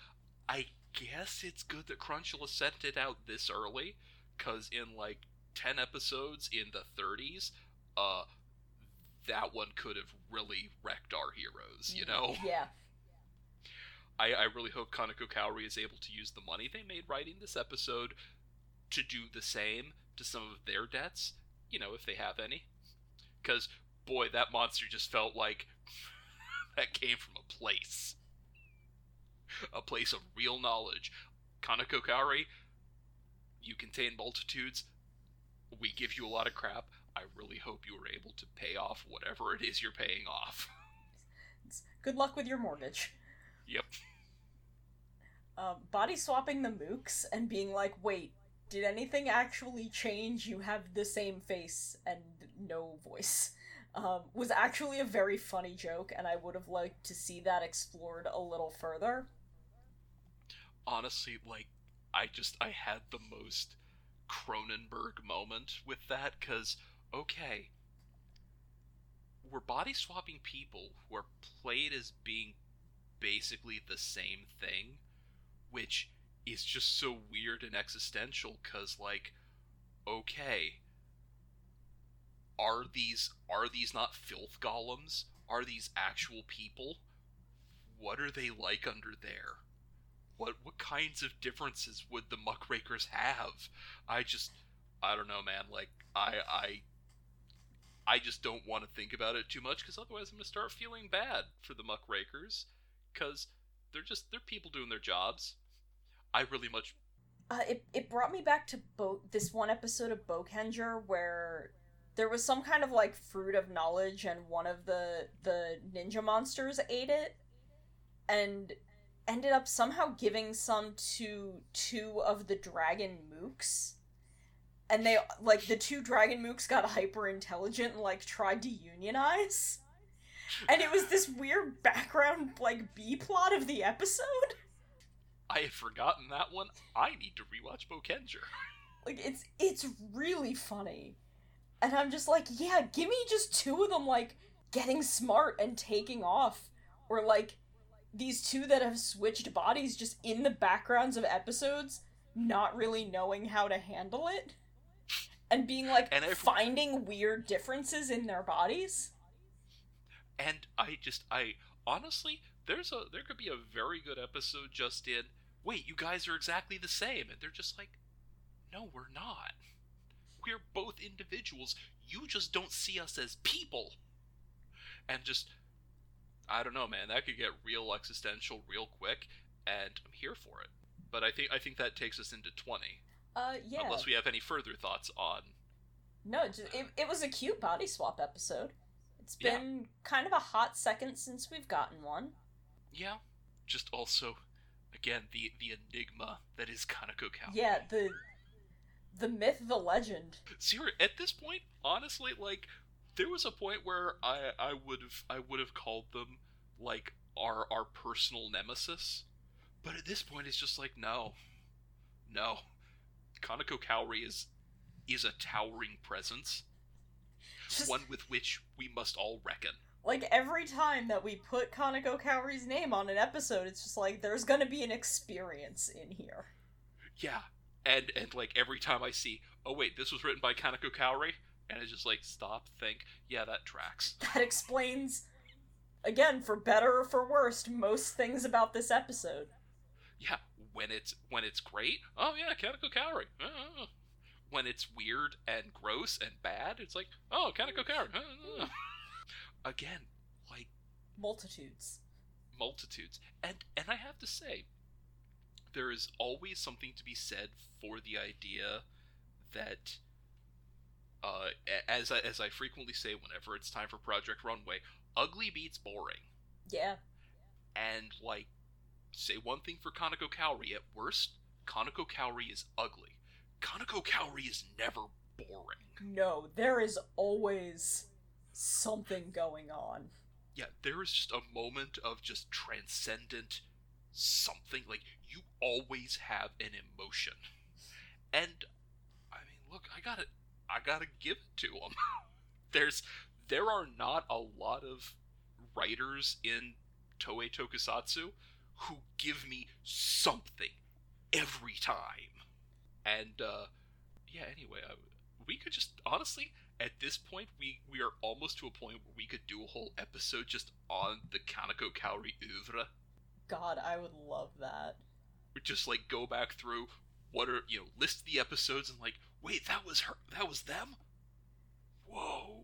I guess it's good that Crunchyroll sent it out this early, because in like 10 episodes in the 30s, uh, that one could have really wrecked our heroes, you mm, know? Yeah. I, I really hope Kaneko Kaori is able to use the money they made writing this episode to do the same to some of their debts, you know, if they have any. Because, boy, that monster just felt like that came from a place a place of real knowledge. Kaneko Kaori, you contain multitudes. We give you a lot of crap. I really hope you were able to pay off whatever it is you're paying off. Good luck with your mortgage. Yep. Um, body swapping the mooks and being like, wait, did anything actually change? You have the same face and no voice. Um, was actually a very funny joke, and I would have liked to see that explored a little further honestly, like, I just, I had the most Cronenberg moment with that, because, okay, we're body swapping people who are played as being basically the same thing, which is just so weird and existential, because, like, okay, are these are these not filth golems? Are these actual people? What are they like under there? what what kinds of differences would the muckrakers have? I just I don't know, man. Like I I I just don't want to think about it too much because otherwise I'm gonna start feeling bad for the muckrakers because they're just they're people doing their jobs. I really much. Uh, it it brought me back to Bo- this one episode of Boukenger where there was some kind of like fruit of knowledge and one of the the ninja monsters ate it and ended up somehow giving some to two of the dragon mooks and they like the two dragon mooks got hyper intelligent and like tried to unionize. And it was this weird background like b plot of the episode. I had forgotten that one. I need to rewatch Boukenger. like it's it's really funny. And i'm just like yeah give me just two of them like getting smart and taking off. Or like these two that have switched bodies just in the backgrounds of episodes not really knowing how to handle it and being like And finding weird differences in their bodies? And I just I honestly there's a there could be a very good episode just in wait you guys are exactly the same and they're just like no we're not. We're both individuals. You just don't see us as people. And just I don't know man that could get real existential real quick and I'm here for it. But I think I think that takes us into 20 uh yeah. Unless we have any further thoughts on no just, it, it was a cute body swap episode. It's been kind of a hot second since we've gotten one. Yeah. Just also again the the enigma that is Kanako Cow yeah the the myth the legend. Ser- at this point, honestly, like there was a point where I I would have I would have called them like our our personal nemesis, but at this point, it's just like no, no, Kaneko Kaori is is a towering presence, Just- one with which we must all reckon. like every time that we put Kaneko Kaori's name on an episode, it's just like there's gonna be an experience in here. Yeah, and and like every time I see, oh wait, this was written by Kanako Kaori, and it's just like stop, think, yeah, that tracks. That explains, again, for better or for worse, most things about this episode. yeah, when it's when it's great, oh yeah, Kaneko Kaori. Uh, when it's weird and gross and bad, it's like, oh, Kaneko Kaori. Uh, Again, like Multitudes. multitudes, and and I have to say, there is always something to be said for the idea that, uh, as I, as I frequently say whenever it's time for Project Runway, ugly beats boring. Yeah. and like say one thing for Kaneko Kaori. At worst Kaneko Kaori is ugly. Kaneko Kaori is never boring. No, there is always something going on. yeah there is just a moment of just transcendent something. Like you always have an emotion. And I mean look I gotta I gotta give it to them there's there are not a lot of writers in Toei Tokusatsu who give me something every time. And uh, yeah, anyway, I, we could just honestly at this point we we are almost to a point where we could do a whole episode just on the Kaneko Kaori oeuvre. God, I would love that. We just like go back through what are you know list the episodes and like wait that was her that was them. Whoa,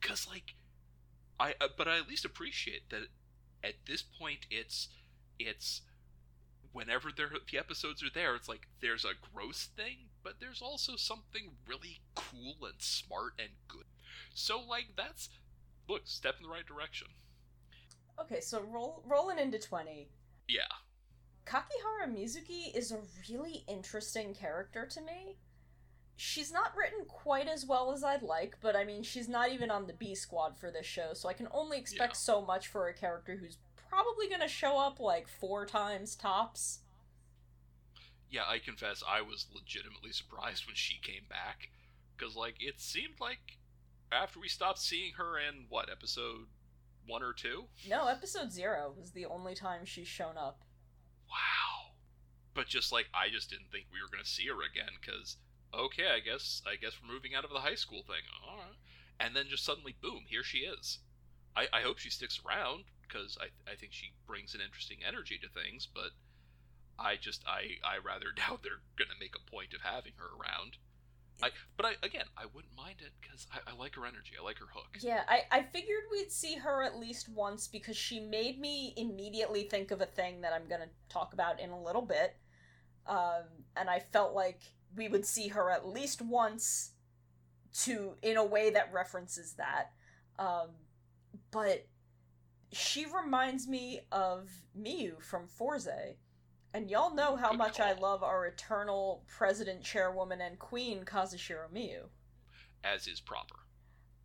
because like I uh, but I at least appreciate that at this point it's it's whenever the episodes are there it's like there's a gross thing but there's also something really cool and smart and good so like that's look step in the right direction Okay, so roll rolling into 20. yeah Kakihara Mizuki is a really interesting character to me. She's not written quite as well as I'd like, but I mean, she's not even on the B squad for this show, so I can only expect Yeah. so much for a character who's probably gonna show up like four times tops. yeah i confess i was legitimately surprised when she came back because like it seemed like after we stopped seeing her in what episode one or two No, episode zero was the only time she's shown up. Wow. But just like I just didn't think we were going to see her again cuz okay, I guess I guess we're moving out of the high school thing. All right. And then just suddenly boom, here she is. I I hope she sticks around cuz I I think she brings an interesting energy to things, but I just I I rather doubt they're gonna make a point of having her around. I but I again I wouldn't mind it because I, I like her energy. I like her hook. Yeah, I, I figured we'd see her at least once because she made me immediately think of a thing that I'm gonna talk about in a little bit. Um, and I felt like we would see her at least once to in a way that references that. Um, but she reminds me of Miyu from Fourze. And y'all know how much I love our eternal president, chairwoman, and queen, Kazeshiro Miyu. As is proper.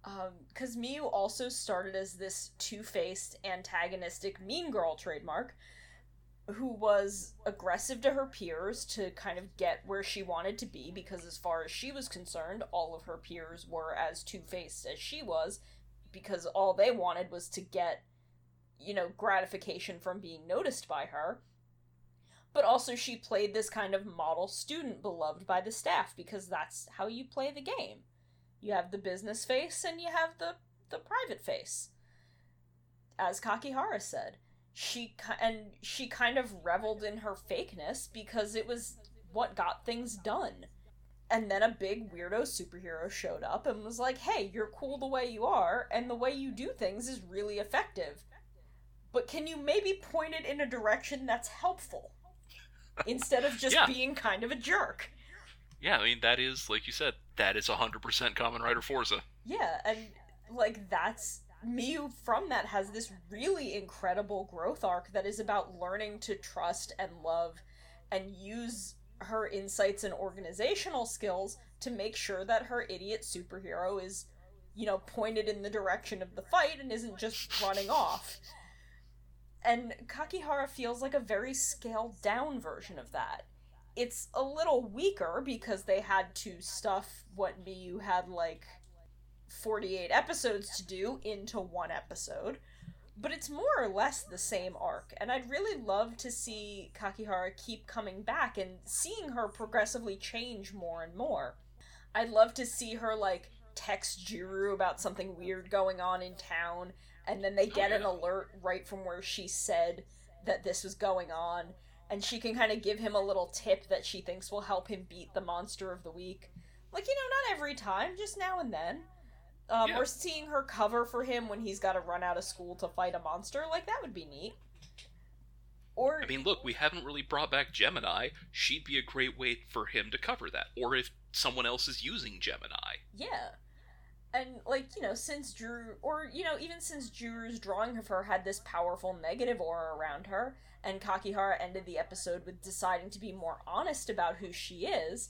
Um, because Miyu also started as this two faced, antagonistic, mean girl trademark who was aggressive to her peers to kind of get where she wanted to be, because as far as she was concerned, all of her peers were as two faced as she was, because all they wanted was to get, you know, gratification from being noticed by her. But also, she played this kind of model student beloved by the staff, because that's how you play the game. You have the business face and you have the the private face. As Kakihara said, she and she kind of reveled in her fakeness because it was what got things done. And then a big weirdo superhero showed up and was like, "Hey, you're cool the way you are and the way you do things is really effective. But can you maybe point it in a direction that's helpful?" Instead of just Yeah. being kind of a jerk. Yeah, I mean that is like you said, that is hundred percent Kamen Rider Fourze. Yeah, and like that's Miyu from that has this really incredible growth arc that is about learning to trust and love and use her insights and organizational skills to make sure that her idiot superhero is, you know, pointed in the direction of the fight and isn't just running off. And Kakihara feels like a very scaled down version of that. It's a little weaker because they had to stuff what Miyu had like 48 episodes to do into one episode, but it's more or less the same arc. And I'd really love to see Kakihara keep coming back and seeing her progressively change more and more. I'd love to see her like text Juru about something weird going on in town, and then they get an alert right from where she said that this was going on, and she can kind of give him a little tip that she thinks will help him beat the monster of the week. Like, you know, not every time, just now and then. Um, Yeah. Or seeing her cover for him when he's got to run out of school to fight a monster, like, that would be neat. Or, I mean, look, we haven't really brought back Gemini. She'd be a great way for him to cover that. Or if someone else is using Gemini. Yeah. And, like, you know, since Juru, or, you know, even since Juru's drawing of her had this powerful negative aura around her, and Kakihara ended the episode with deciding to be more honest about who she is,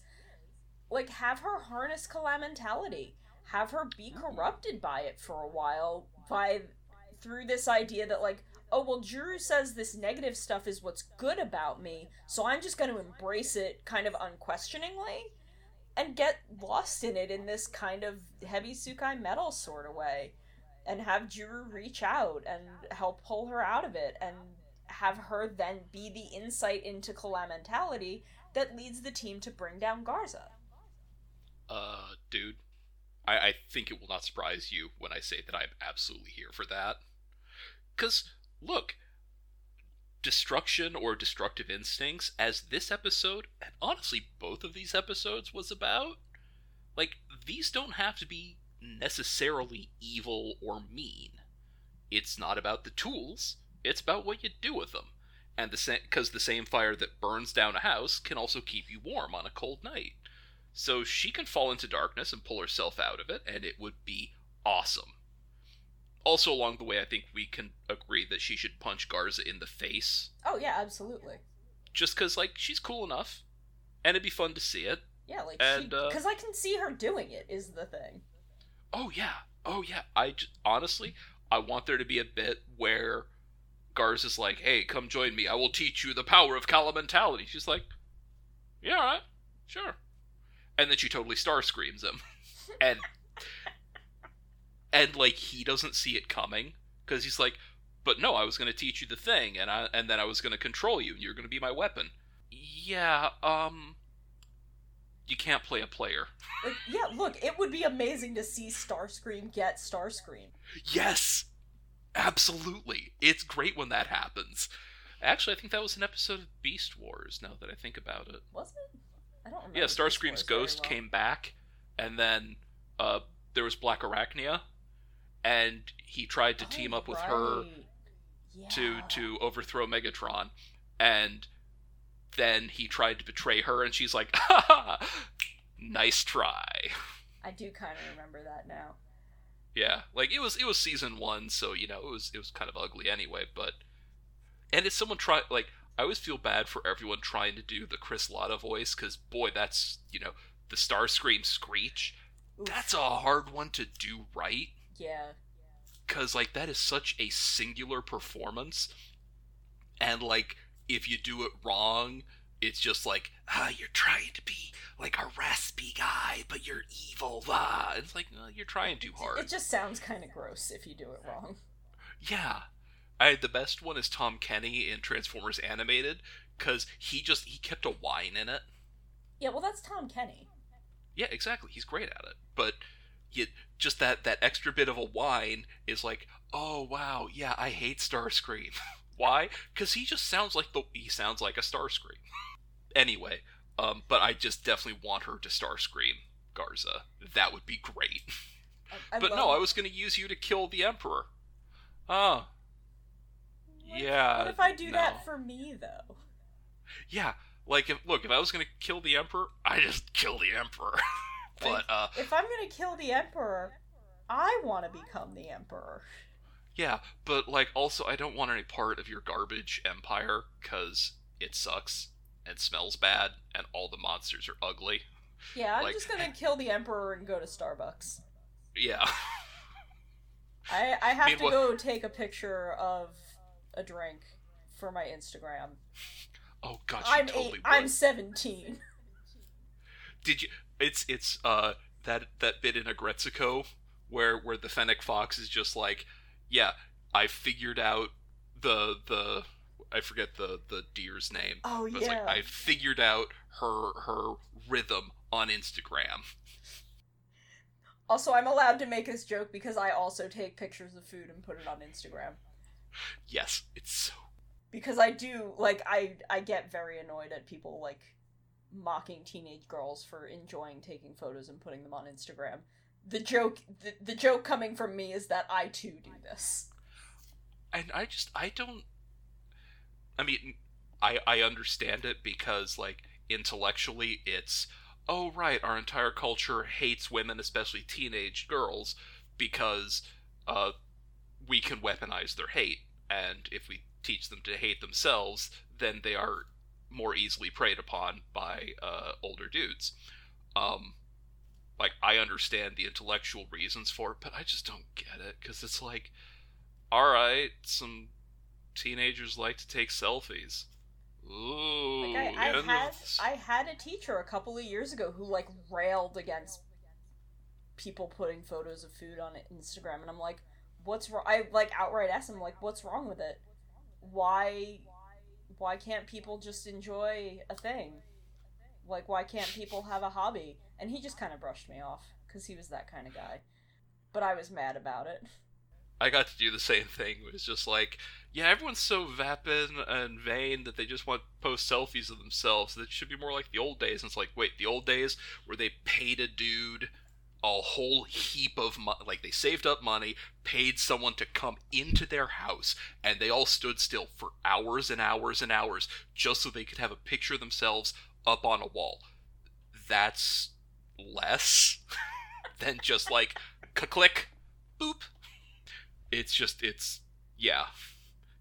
like, have her harness calamentality. Have her be mm-hmm. corrupted by it for a while, by, through this idea that, like, oh, well, Juru says this negative stuff is what's good about me, so I'm just going to embrace it kind of unquestioningly and get lost in it in this kind of heavy Sukai metal sort of way. And have Juru reach out and help pull her out of it and have her then be the insight into calamentality that leads the team to bring down Galza. Uh, dude, I, I think it will not surprise you when I say that I'm absolutely here for that. Because, look, destruction or destructive instincts, as this episode, and honestly both of these episodes was about, like, these don't have to be necessarily evil or mean. It's not about the tools, it's about what you do with them. And the same, because the same fire that burns down a house can also keep you warm on a cold night. So she can fall into darkness and pull herself out of it, and it would be awesome. Also, along the way, I think we can agree that she should punch Galza in the face, Oh, yeah, absolutely. just because, like, she's cool enough, and it'd be fun to see it. Yeah, like, And, uh, because I can see her doing it, is the thing. Oh yeah, oh yeah. I j- honestly, I want there to be a bit where Galza's like, "Hey, come join me. I will teach you the power of calamentality." She's like, "Yeah, all right, sure," and then she totally star screams him, and and like he doesn't see it coming because he's like, "But no, I was going to teach you the thing, and I and then I was going to control you, and you're going to be my weapon." Yeah, um, you can't play a player. Like, yeah, look, it would be amazing to see Starscream get Starscream. Yes, absolutely. It's great when that happens. Actually, I think that was an episode of Beast Wars. Now that I think about it, Was it? I don't remember. yeah, Starscream's ghost well. came back, and then uh, there was Blackarachnia, and he tried to team Oh, up with her right. to Yeah. to overthrow Megatron, and then he tried to betray her, and she's like, "Ha ha, nice try." I do kind of remember that now. Yeah, like it was it was season one, so you know it was it was kind of ugly anyway. But and it's someone try like I always feel bad for everyone trying to do the Chris Latta voice because boy, that's you know the Starscream screech. Oof. That's a hard one to do right Yeah. because like that is such a singular performance, and like if you do it wrong, it's just like ah, you're trying to be like a raspy guy, but you're evil. Ah, it's like you're trying too hard. It just sounds kind of gross if you do it wrong. Yeah. I the best one is Tom Kenny in Transformers Animated cuz he just he kept a whine in it. Yeah, well, that's Tom Kenny. Yeah, exactly. He's great at it. But you just that that extra bit of a whine is like, "Oh, wow. Yeah, I hate Starscream." Why? Cuz he just sounds like the he sounds like a Starscream. anyway, um but I just definitely want her to Starscream Galza. That would be great. I, I but no, I was going to use you to kill the emperor. Oh. What yeah, What if I do no. that for me though? Yeah, like if look, if I was gonna kill the emperor, I just kill the emperor. But uh, If I'm gonna kill the emperor, I want to become the emperor. yeah, but like also, I don't want any part of your garbage empire because it sucks and smells bad, and all the monsters are ugly. Yeah, I'm Like- just gonna kill the emperor and go to Starbucks. Yeah, I I have to go take a picture of a drink for my Instagram. oh god, I'm totally eight. I'm 17. Did you? It's it's uh that that bit in Aggretsuko where where the Fennec Fox is just like, yeah, I figured out the the I forget the the deer's name. Oh yeah. like I figured out her her rhythm on Instagram. Also, I'm allowed to make this joke because I also take pictures of food and put it on Instagram. Yes, it's so Because I do like I I get very annoyed at people like mocking teenage girls for enjoying taking photos and putting them on Instagram. The joke the, the joke coming from me is that I too do this. and I just I don't I mean I I understand it because like intellectually it's oh right our entire culture hates women especially teenage girls because uh we can weaponize their hate and if we teach them to hate themselves then they are more easily preyed upon by uh older dudes um like I understand the intellectual reasons for it but I just don't get it cuz it's like all right, some teenagers like to take selfies. Ooh, Like I, I had I had a teacher a couple of years ago who like railed against people putting photos of food on Instagram and I'm like, what's wrong? I like outright asked him like, what's wrong with it? Why why can't people just enjoy a thing? Like why can't people have a hobby? And he just kind of brushed me off cuz he was that kind of guy. But I was mad about it. I got to do the same thing. It was just like, yeah, everyone's so vapid and vain that they just want to post selfies of themselves. That should be more like the old days. And it's like, wait, the old days where they paid a dude a whole heap of money, like they saved up money, paid someone to come into their house, and they all stood still for hours and hours and hours just so they could have a picture of themselves up on a wall. That's less than just like click, boop. It's just it's yeah.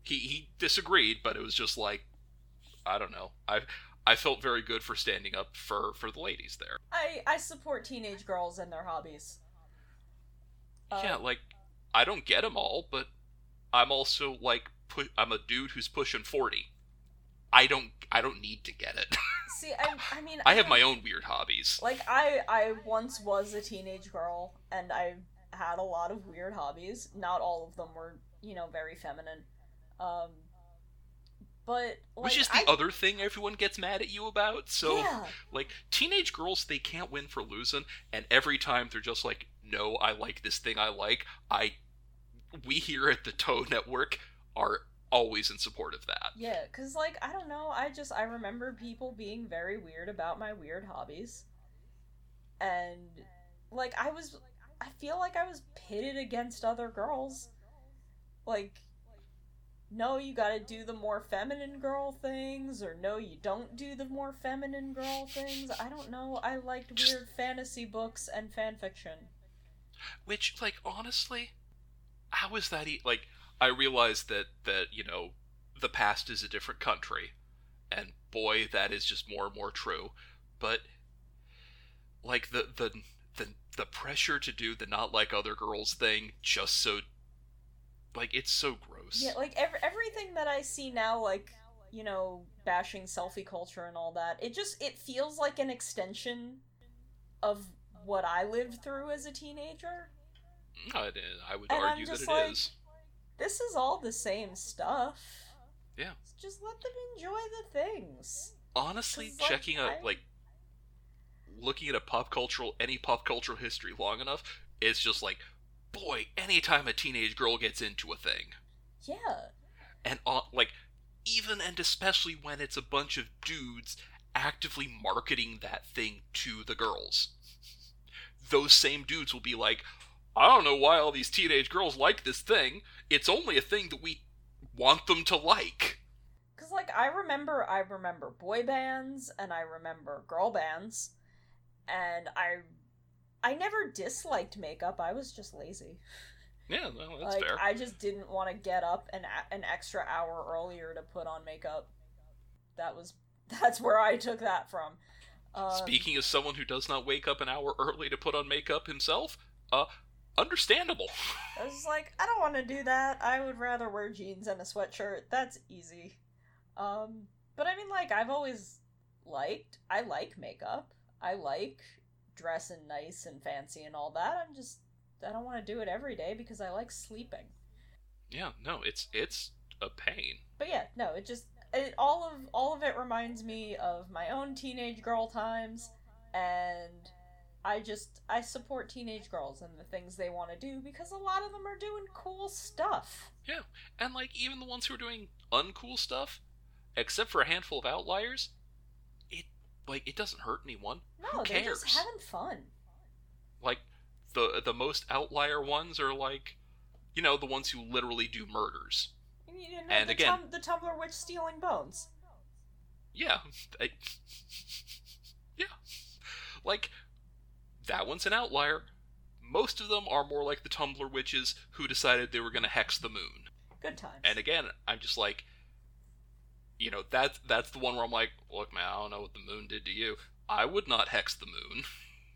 He he disagreed, but it was just like I don't know. I I felt very good for standing up for for the ladies there. I I support teenage girls and their hobbies. Uh, yeah, like I don't get them all, but I'm also like pu- I'm a dude who's pushing 40. I don't I don't need to get it. See, I I mean I have my own weird hobbies. Like I I once was a teenage girl and I had a lot of weird hobbies. Not all of them were, you know, very feminine. Um but like Which is the I, other thing everyone gets mad at you about. So yeah, like teenage girls they can't win for losing and every time they're just like no i like this thing i like i we here at the toe network are always in support of that. Yeah, cuz like I don't know, I just I remember people being very weird about my weird hobbies. And like I was I feel like I was pitted against other girls. Like no, you gotta do the more feminine girl things, or no, you don't do the more feminine girl things. I don't know. I liked weird fantasy books and fan fiction. Which, like, honestly, how is that? E- like, I realize that that you know the past is a different country, and boy, that is just more and more true. But like the the the the pressure to do the not like other girls thing just so like it's so gross. Yeah, like ev- everything that I see now, like you know, bashing selfie culture and all that. It just it feels like an extension of what I lived through as a teenager. I, I would And argue that it like- is. This is all the same stuff. Yeah. Just let them enjoy the things. Honestly, like, checking out like looking at a pop cultural any pop cultural history long enough, it's just like, boy, anytime a teenage girl gets into a thing, Yeah. and uh, like even and especially when it's a bunch of dudes actively marketing that thing to the girls. Those same dudes will be like i don't know why all these teenage girls like this thing. It's only a thing that we want them to like. Cause like I remember I remember boy bands and I remember girl bands. And I I never disliked makeup, I was just lazy. yeah no, that's like fair I just didn't want to get up an an extra hour earlier to put on makeup. That was that's where I took that from. Um, speaking as someone who does not wake up an hour early to put on makeup himself uh understandable I was like, I don't want to do that. I would rather wear jeans and a sweatshirt. That's easy. Um, but I mean, like, I've always liked. I like makeup. I like dressing nice and fancy and all that. I'm just, I don't want to do it every day because I like sleeping. yeah no it's it's a pain But yeah, no, it just it, all of all of it reminds me of my own teenage girl times, and I just I support teenage girls and the things they want to do because a lot of them are doing cool stuff. Yeah. And like even the ones who are doing uncool stuff, except for a handful of outliers, it like it doesn't hurt anyone. No, Who they're cares? just having fun. Like the the most outlier ones are like, you know, the ones who literally do murders. You know, And the, again- tum- the Tumblr witch stealing bones. Yeah, I- yeah, like that one's an outlier. Most of them are more like the Tumblr witches who decided they were going to hex the moon. Good times. And again, I'm just like, you know, that's that's the one where I'm like, look, man, I don't know what the moon did to you. I would not hex the moon,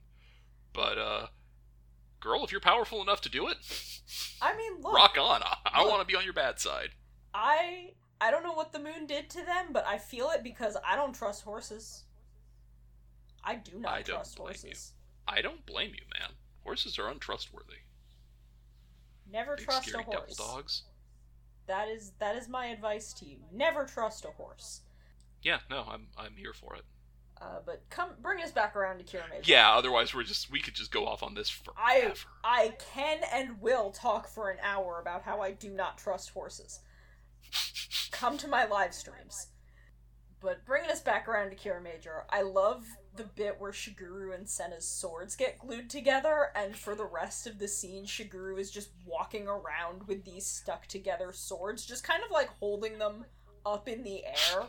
but uh, girl, if you're powerful enough to do it, I mean, look, rock on. I, I want to be on your bad side. I I don't know what the moon did to them, but I feel it because I don't trust horses. I do not I don't trust blame you. horses. I don't blame you, man. Horses are untrustworthy. Never Big trust a scary devil horse. dogs. That is that is my advice to you. Never trust a horse. Yeah, no, I'm I'm here for it. Uh, but come bring us back around to Kiramager. Yeah, otherwise we're just we could just go off on this forever. I I can and will talk for an hour about how I do not trust horses. Come to my live streams. But bringing us back around to Kiramager, I love the bit where Shiguru and Senna's swords get glued together, and for the rest of the scene, Shiguru is just walking around with these stuck together swords, just kind of like holding them up in the air,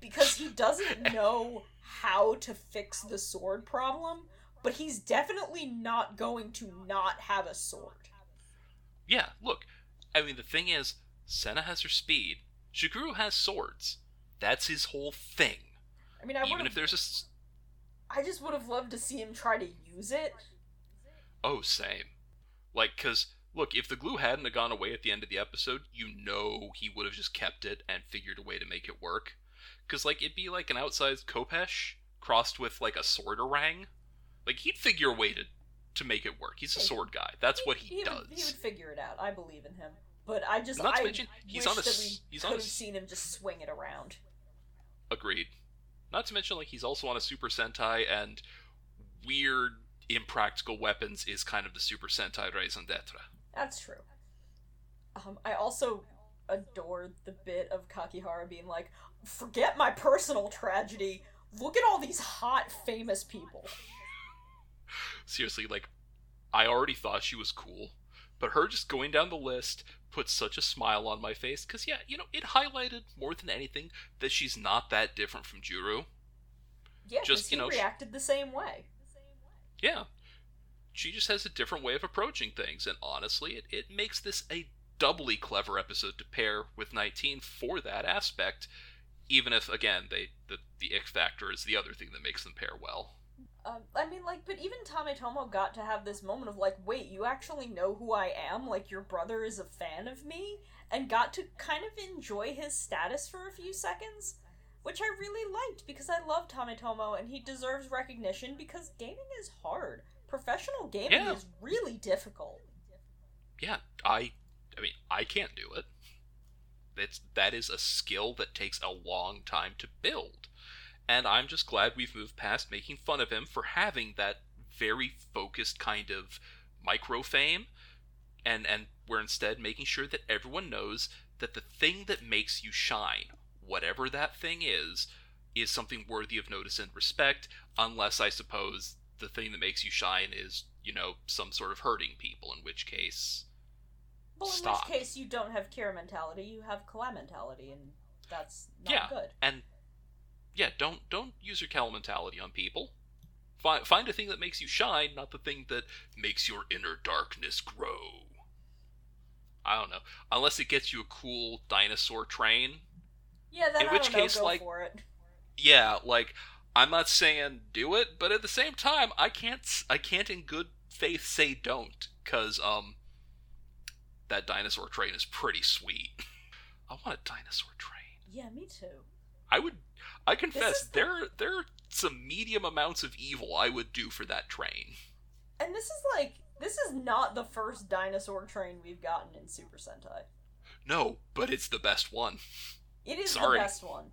because he doesn't know how to fix the sword problem, but he's definitely not going to not have a sword. Yeah, look. I mean, the thing is, Senna has her speed. Shiguru has swords. That's his whole thing. I mean, I Even if there's a s- I just would have loved to see him try to use it. oh, same. Like, cause look, if the glue hadn't have gone away at the end of the episode, you know he would have just kept it and figured a way to make it work. Cause like it'd be like an outsized Khopesh crossed with like a sword orang. Like he'd figure a way to to make it work. He's a sword guy. That's what he, would, does. he would figure it out. I believe in him. But I just Not to I mention, he's on a that s- we he's could on a have seen him just swing it around. Agreed. Not to mention, like, he's also on a Super Sentai, and weird, impractical weapons is kind of the Super Sentai raison d'etre. That's true. Um, I also adored the bit of Kakihara being like, "Forget my personal tragedy. Look at all these hot famous people." Seriously, like I already thought she was cool, but her just going down the list put such a smile on my face cuz yeah, you know, it highlighted more than anything that she's not that different from Juru. Yeah, Just, you know, reacted the same way. Yeah. She just has a different way of approaching things, and honestly, it, it makes this a doubly clever episode to pair with 19 for that aspect, even if, again, they the, the ick factor is the other thing that makes them pair well. Um, I mean, like, but even Tametomo got to have this moment of like, wait, you actually know who I am? Like, your brother is a fan of me, and got to kind of enjoy his status for a few seconds, which I really liked because I love Tametomo and he deserves recognition because gaming is hard. Professional gaming Yeah. is really difficult. Yeah, I I mean, I can't do it. It's that is a skill that takes a long time to build. And I'm just glad we've moved past making fun of him for having that very focused kind of micro fame and and we're instead making sure that everyone knows that the thing that makes you shine, whatever that thing is, is something worthy of notice and respect, unless I suppose the thing that makes you shine is, you know, some sort of hurting people, in which case Well, in Stop. which case you don't have Kira mentality, you have Kala mentality, and that's not Yeah. good. and yeah, don't don't use your Cal mentality on people. Find find a thing that makes you shine, not the thing that makes your inner darkness grow. I don't know. Unless it gets you a cool dinosaur train. Yeah, then In I which don't know, case, go like- for it. Yeah, like I'm not saying do it, but at the same time, I can't I can't in good faith say don't cuz um that dinosaur train is pretty sweet. I want a dinosaur train. Yeah, me too. I would. I confess the- there there are some medium amounts of evil I would do for that train. And this is like this is not the first dinosaur train we've gotten in Super Sentai. No, but it's the best one. It is Sorry. the best one.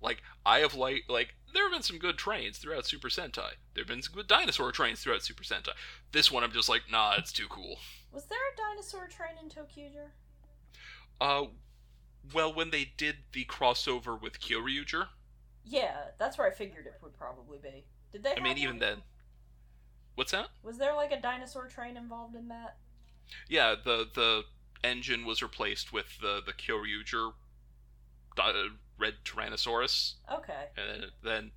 Like I have like like there have been some good trains throughout Super Sentai. There have been some good dinosaur trains throughout Super Sentai. This one I'm just like, nah, it's too cool. Was there a dinosaur train in ToQger? Uh, well, when they did the crossover with Kyoryuger, Yeah, that's where I figured it would probably be. Did they? I mean, even one? then, what's that? Was there like a dinosaur train involved in that? Yeah, the the engine was replaced with the the Kyoryuger red Tyrannosaurus. Okay. and then, then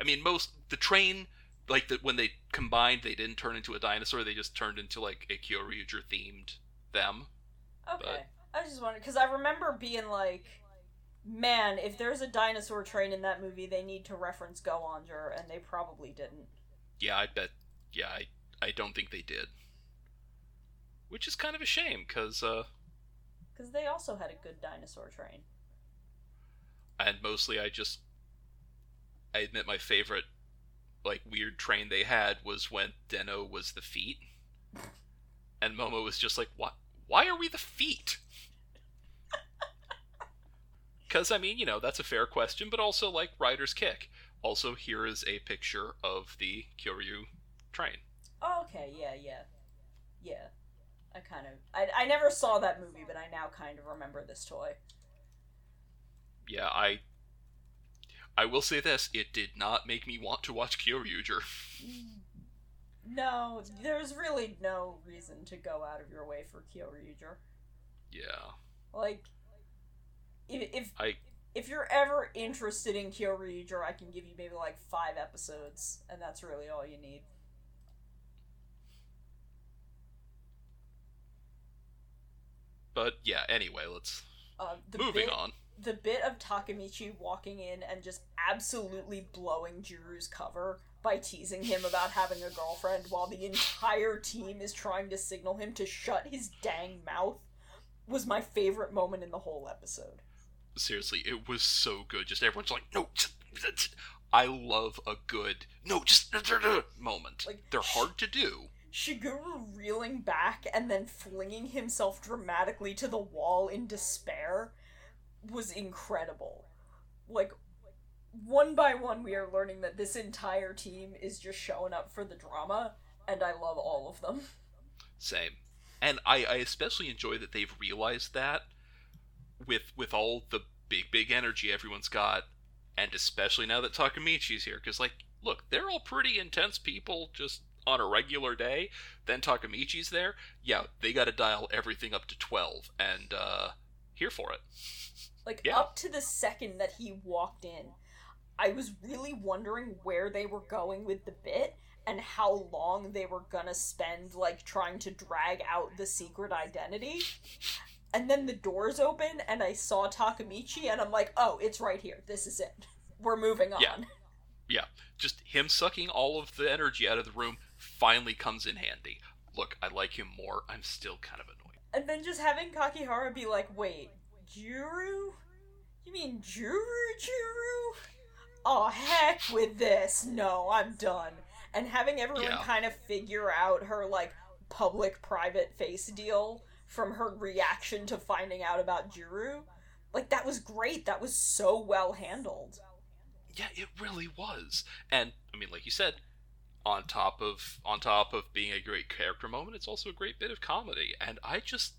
I mean most the train like that when they combined they didn't turn into a dinosaur they just turned into like a Kyoryuger themed them Okay. I was just wondering because I remember being like, man, if there's a dinosaur train in that movie, they need to reference Go-onger, and they probably didn't. yeah I bet yeah I I don't think they did which is kind of a shame because uh Because they also had a good dinosaur train. and mostly I just I admit my favorite like weird train they had was when Den-O was the feet. And Momo was just like what why are we the feet? Because I mean you know that's a fair question but also like Rider's Kick. Also here is a picture of the Kyoryu train. Oh, okay, yeah, yeah, yeah. I kind of, I, I never saw that movie, but I now kind of remember this toy. yeah I I will say this it did not make me want to watch Kyoryuger No, there's really no reason to go out of your way for Kyoryuger. yeah Like, if if, I if you're ever interested in Kyoryuger, I can give you maybe like five episodes, and that's really all you need. but yeah anyway let's Uh, the moving on the bit of Takamichi walking in and just absolutely blowing Juru's cover by teasing him about having a girlfriend while the entire team is trying to signal him to shut his dang mouth was my favorite moment in the whole episode. seriously, it was so good. Just everyone's like, no, I love a good no, just moment. Like, They're hard to do. Shiguru reeling back and then flinging himself dramatically to the wall in despair was incredible. Like, one by one, we are learning that this entire team is just showing up for the drama, and I love all of them. Same, and I, I especially enjoy that they've realized that with with all the big big energy everyone's got, and especially now that Takamichi's here, because like, look, they're all pretty intense people just on a regular day. Then Takamichi's there, yeah, they got to dial everything up to twelve, and uh, here for it. Like Yeah. up to the second that he walked in, I was really wondering where they were going with the bit and how long they were gonna spend like trying to drag out the secret identity. And then the doors open and I saw Takamichi and I'm like, "Oh, it's right here. This is it. We're moving on." Yeah. Yeah, just him sucking all of the energy out of the room finally comes in handy. Look, I like him more. I'm still kind of annoyed. And then just having Kakihara be like, "Wait, Juru? You mean Juru Juru? Oh heck with this. No, I'm done." And having everyone Yeah. kind of figure out her like public private face deal from her reaction to finding out about Juru, like that was great. That was so well handled. Yeah, it really was. And I mean, like you said, on top of on top of being a great character moment, it's also a great bit of comedy. And I just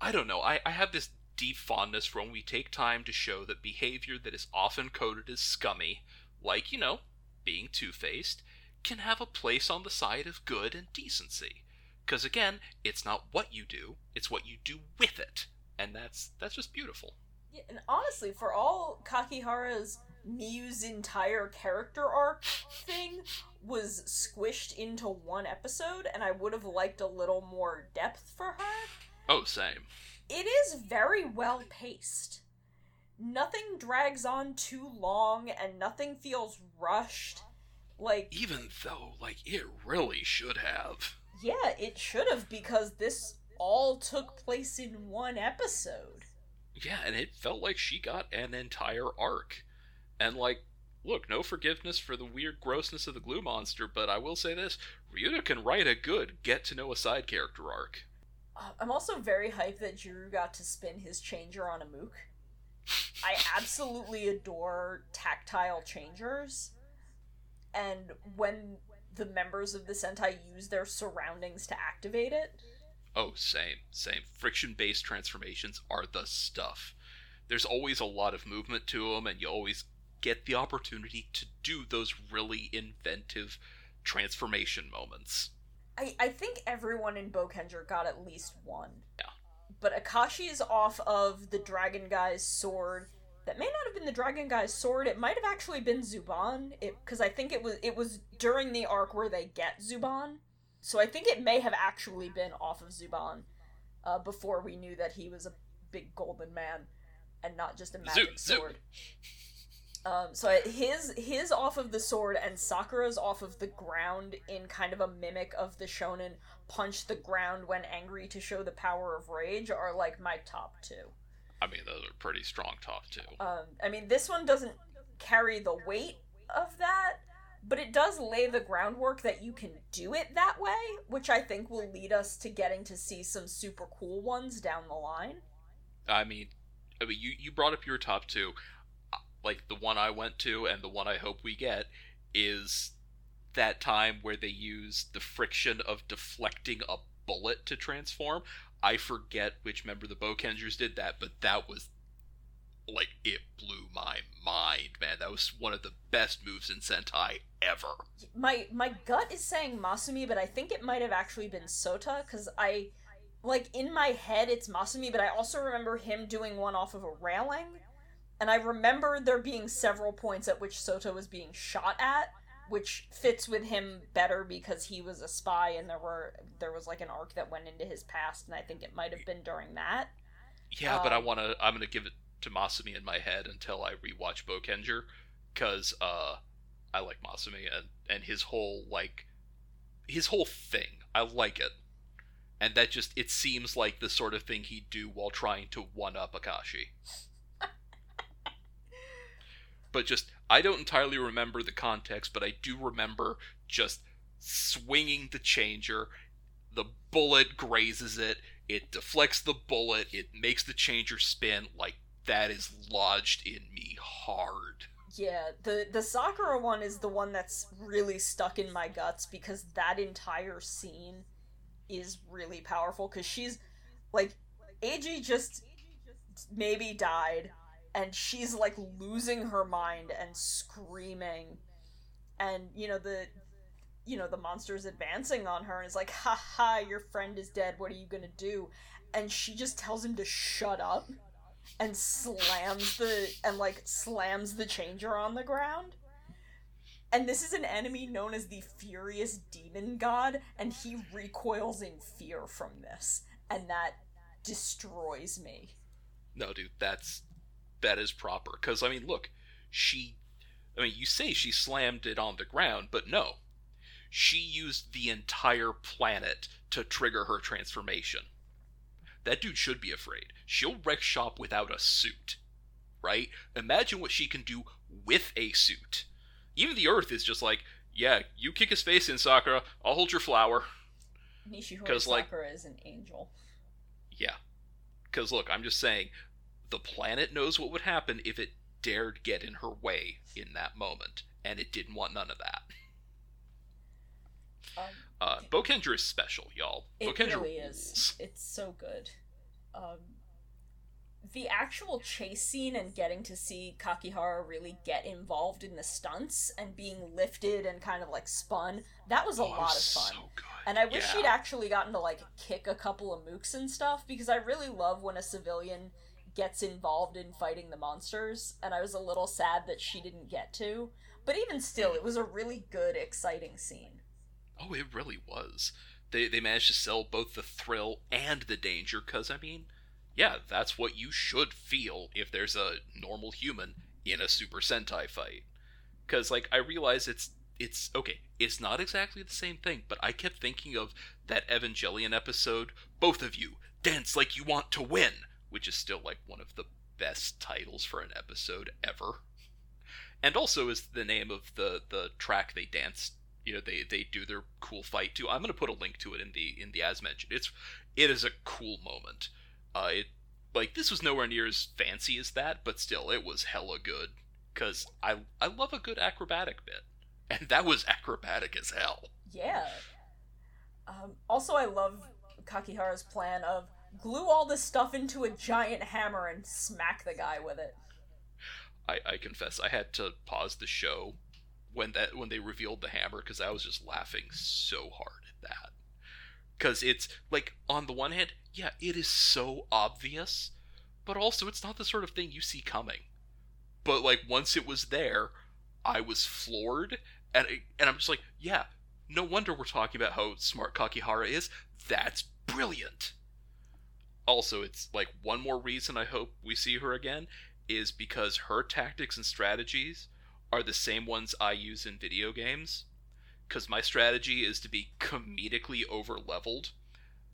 I don't know, I, I have this deep fondness for when we take time to show that behavior that is often coded as scummy, like, you know, being two faced, can have a place on the side of good and decency. Because again, it's not what you do, it's what you do with it. And that's that's just beautiful. Yeah, and honestly, for all Kakihara's Miyu's entire character arc thing was squished into one episode, and I would have liked a little more depth for her, Oh, same. It is very well paced. Nothing drags on too long, and nothing feels rushed. Like, Even though, like, it really should have. yeah, it should have, because this all took place in one episode. Yeah, and it felt like she got an entire arc. And, like, look, no forgiveness for the weird grossness of the glue monster, but I will say this Ryuta can write a good get to know a side character arc. I'm also very hyped that Juru got to spin his changer on a mook. I absolutely adore tactile changers. And when the members of the Sentai use their surroundings to activate it, Oh, same, same. Friction based transformations are the stuff. There's always a lot of movement to them, and you always get the opportunity to do those really inventive transformation moments. I, I think everyone in Bokenger got at least one. Yeah. But Akashi is off of the Dragon Guy's sword. That may not have been the Dragon Guy's sword. It might have actually been Zuban. It because I think it was it was during the arc where they get Zuban. So I think it may have actually been off of Zuban, uh, before we knew that he was a big golden man, and not just a magic sword. Um, so his his off of the sword and Sakura's off of the ground in kind of a mimic of the shonen punch the ground when angry to show the power of rage are like my top two. I mean, those are pretty strong top two. Um, I mean this one doesn't carry the weight of that, but it does lay the groundwork that you can do it that way, which I think will lead us to getting to see some super cool ones down the line. I mean, I mean, you you brought up your top two. Like the one I went to and the one I hope we get is that time where they use the friction of deflecting a bullet to transform. I forget which member of the Bokengers did that, but that was like it blew my mind, man. That was one of the best moves in Sentai ever. my my gut is saying Masumi, but I think it might have actually been Sota because I like in my head it's Masumi, but I also remember him doing one off of a railing, and I remember there being several points at which Sota was being shot at, which fits with him better because he was a spy and there were there was like an arc that went into his past, and I think it might have been during that. Yeah, but I Um, want to. I'm gonna give it to Masumi in my head until I rewatch Bokenger, because uh, I like Masumi and and his whole like his whole thing. I like it, and that just it seems like the sort of thing he'd do while trying to one up Akashi. But just I don't entirely remember the context, but I do remember just swinging the changer. The bullet grazes it. It deflects the bullet. It makes the changer spin. Like that is lodged in me hard. Yeah, the the Sakura one is the one that's really stuck in my guts because that entire scene is really powerful because she's like AG just maybe died and she's like losing her mind and screaming. And you know the you know the monster's advancing on her and is like ha ha your friend is dead. What are you gonna do? And she just tells him to shut up and slams the and like slams the changer on the ground. And this is an enemy known as the furious demon god and he recoils in fear from this. And that destroys me. No dude that's that is proper because i mean look she i mean you say she slammed it on the ground but no she used the entire planet to trigger her transformation that dude should be afraid. She'll wreck shop without a suit, right? Imagine what she can do with a suit. Even the Earth is just like, yeah, you kick his face in, Sakura. I'll hold your flower. Nishihori Sakura like, is an angel. Yeah. Because, look, I'm just saying, the planet knows what would happen if it dared get in her way in that moment, and it didn't want none of that. Um, uh, is special, y'all. It really rules. is. It's so good. Um, the actual chase scene and getting to see Kakihara really get involved in the stunts and being lifted and kind of like spun, that was a oh, lot of fun. So and I wish yeah. she'd actually gotten to like kick a couple of mooks and stuff because I really love when a civilian gets involved in fighting the monsters, and I was a little sad that she didn't get to. But even still, it was a really good, exciting scene. Oh, it really was. They they managed to sell both the thrill and the danger cuz I mean, yeah, that's what you should feel if there's a normal human in a Super Sentai fight. Cuz like I realize it's it's okay, it's not exactly the same thing, but I kept thinking of that Evangelion episode, both of you dance like you want to win, which is still like one of the best titles for an episode ever. And also is the name of the the track they danced you know they they do their cool fight too. I'm gonna put a link to it in the in the as mentioned. It's it is a cool moment. Uh, it like this was nowhere near as fancy as that, but still it was hella good. Cause I I love a good acrobatic bit, and that was acrobatic as hell. Yeah. Um, also, I love Kakihara's plan of glue all this stuff into a giant hammer and smack the guy with it. I, I confess I had to pause the show when that when they revealed the hammer because I was just laughing so hard at that. Because it's like on the one hand, yeah, it is so obvious, but also it's not the sort of thing you see coming. But like once it was there, I was floored, and and I'm just like, yeah, no wonder we're talking about how smart Kakihara is. That's brilliant. Also, it's like one more reason I hope we see her again is because her tactics and strategies are the same ones I use in video games. Because my strategy is to be comedically over leveled,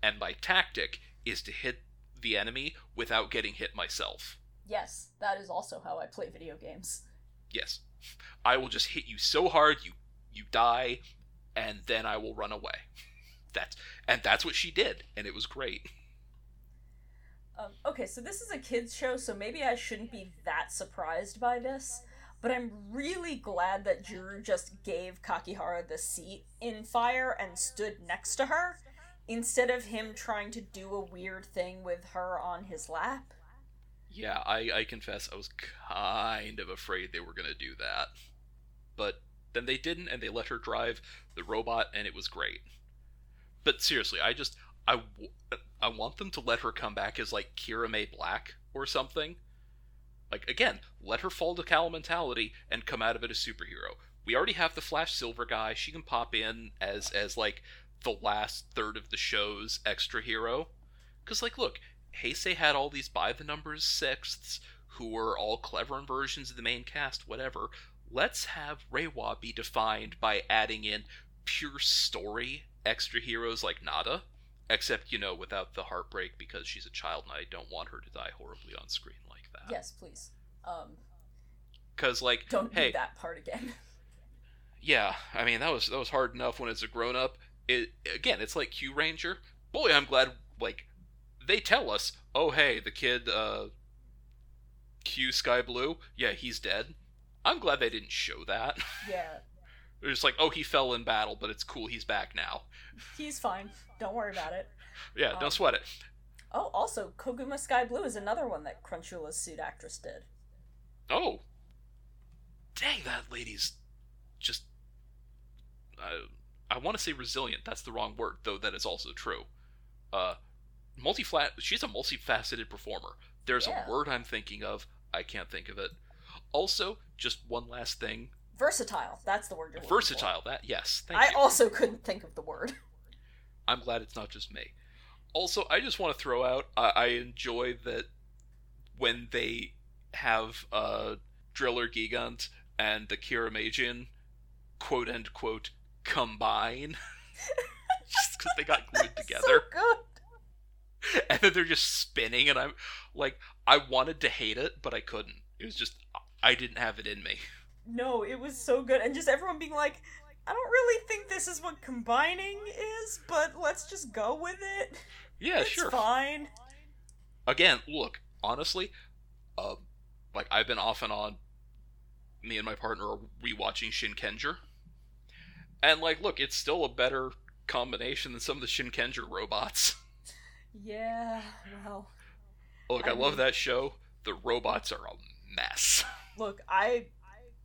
and my tactic is to hit the enemy without getting hit myself. Yes, that is also how I play video games. Yes. I will just hit you so hard you you die and then I will run away. That's and that's what she did and it was great. Um, okay, so this is a kids show, so maybe I shouldn't be that surprised by this. But I'm really glad that Juru just gave Kakihara the seat in Fire and stood next to her, instead of him trying to do a weird thing with her on his lap. Yeah, I, I confess I was kind of afraid they were going to do that. But then they didn't, and they let her drive the robot, and it was great. But seriously, I just. I, I want them to let her come back as, like, Kiramei Black or something like again, let her fall to Cal mentality and come out of it as a superhero. We already have the Flash Silver guy. She can pop in as as like the last third of the show's extra hero. Cause like look, Heisei had all these by the numbers sixths who were all clever versions of the main cast, whatever. Let's have Reiwa be defined by adding in pure story extra heroes like Nada. Except, you know, without the heartbreak because she's a child and I don't want her to die horribly on screen like that. Yes, please. Um, Cause like, don't hey, do that part again. yeah, I mean that was that was hard enough when it's a grown up. It again, it's like Kyuranger. Boy, I'm glad like they tell us, oh hey, the kid uh Q Sky Blue, yeah, he's dead. I'm glad they didn't show that. Yeah. They're just like, oh, he fell in battle, but it's cool, he's back now. He's fine. Don't worry about it. Yeah, um, don't sweat it. Oh, also, Koguma Sky Blue is another one that Crunchula's suit actress did. Oh. Dang, that lady's just. Uh, I want to say resilient. That's the wrong word, though that is also true. Uh, multi-flat. She's a multifaceted performer. There's Yeah. a word I'm thinking of. I can't think of it. Also, just one last thing. Versatile. That's the word you're. Versatile. That yes. Thank I you. also couldn't think of the word. I'm glad it's not just me. Also, I just want to throw out I, I enjoy that when they have uh, Driller Gigant and the Kiramaijin quote unquote combine just because they got glued together so good. and then they're just spinning and I'm like I wanted to hate it but I couldn't. It was just I didn't have it in me. No, it was so good, and just everyone being like, "I don't really think this is what combining is, but let's just go with it. Yeah, it's sure. fine." again, look, honestly, um, like I've been off and on. Me and my partner are rewatching Shinkenger, and like, look, it's still a better combination than some of the Shinkenger robots. Yeah, well, Look, I, I love that show. The robots are a mess. look, I,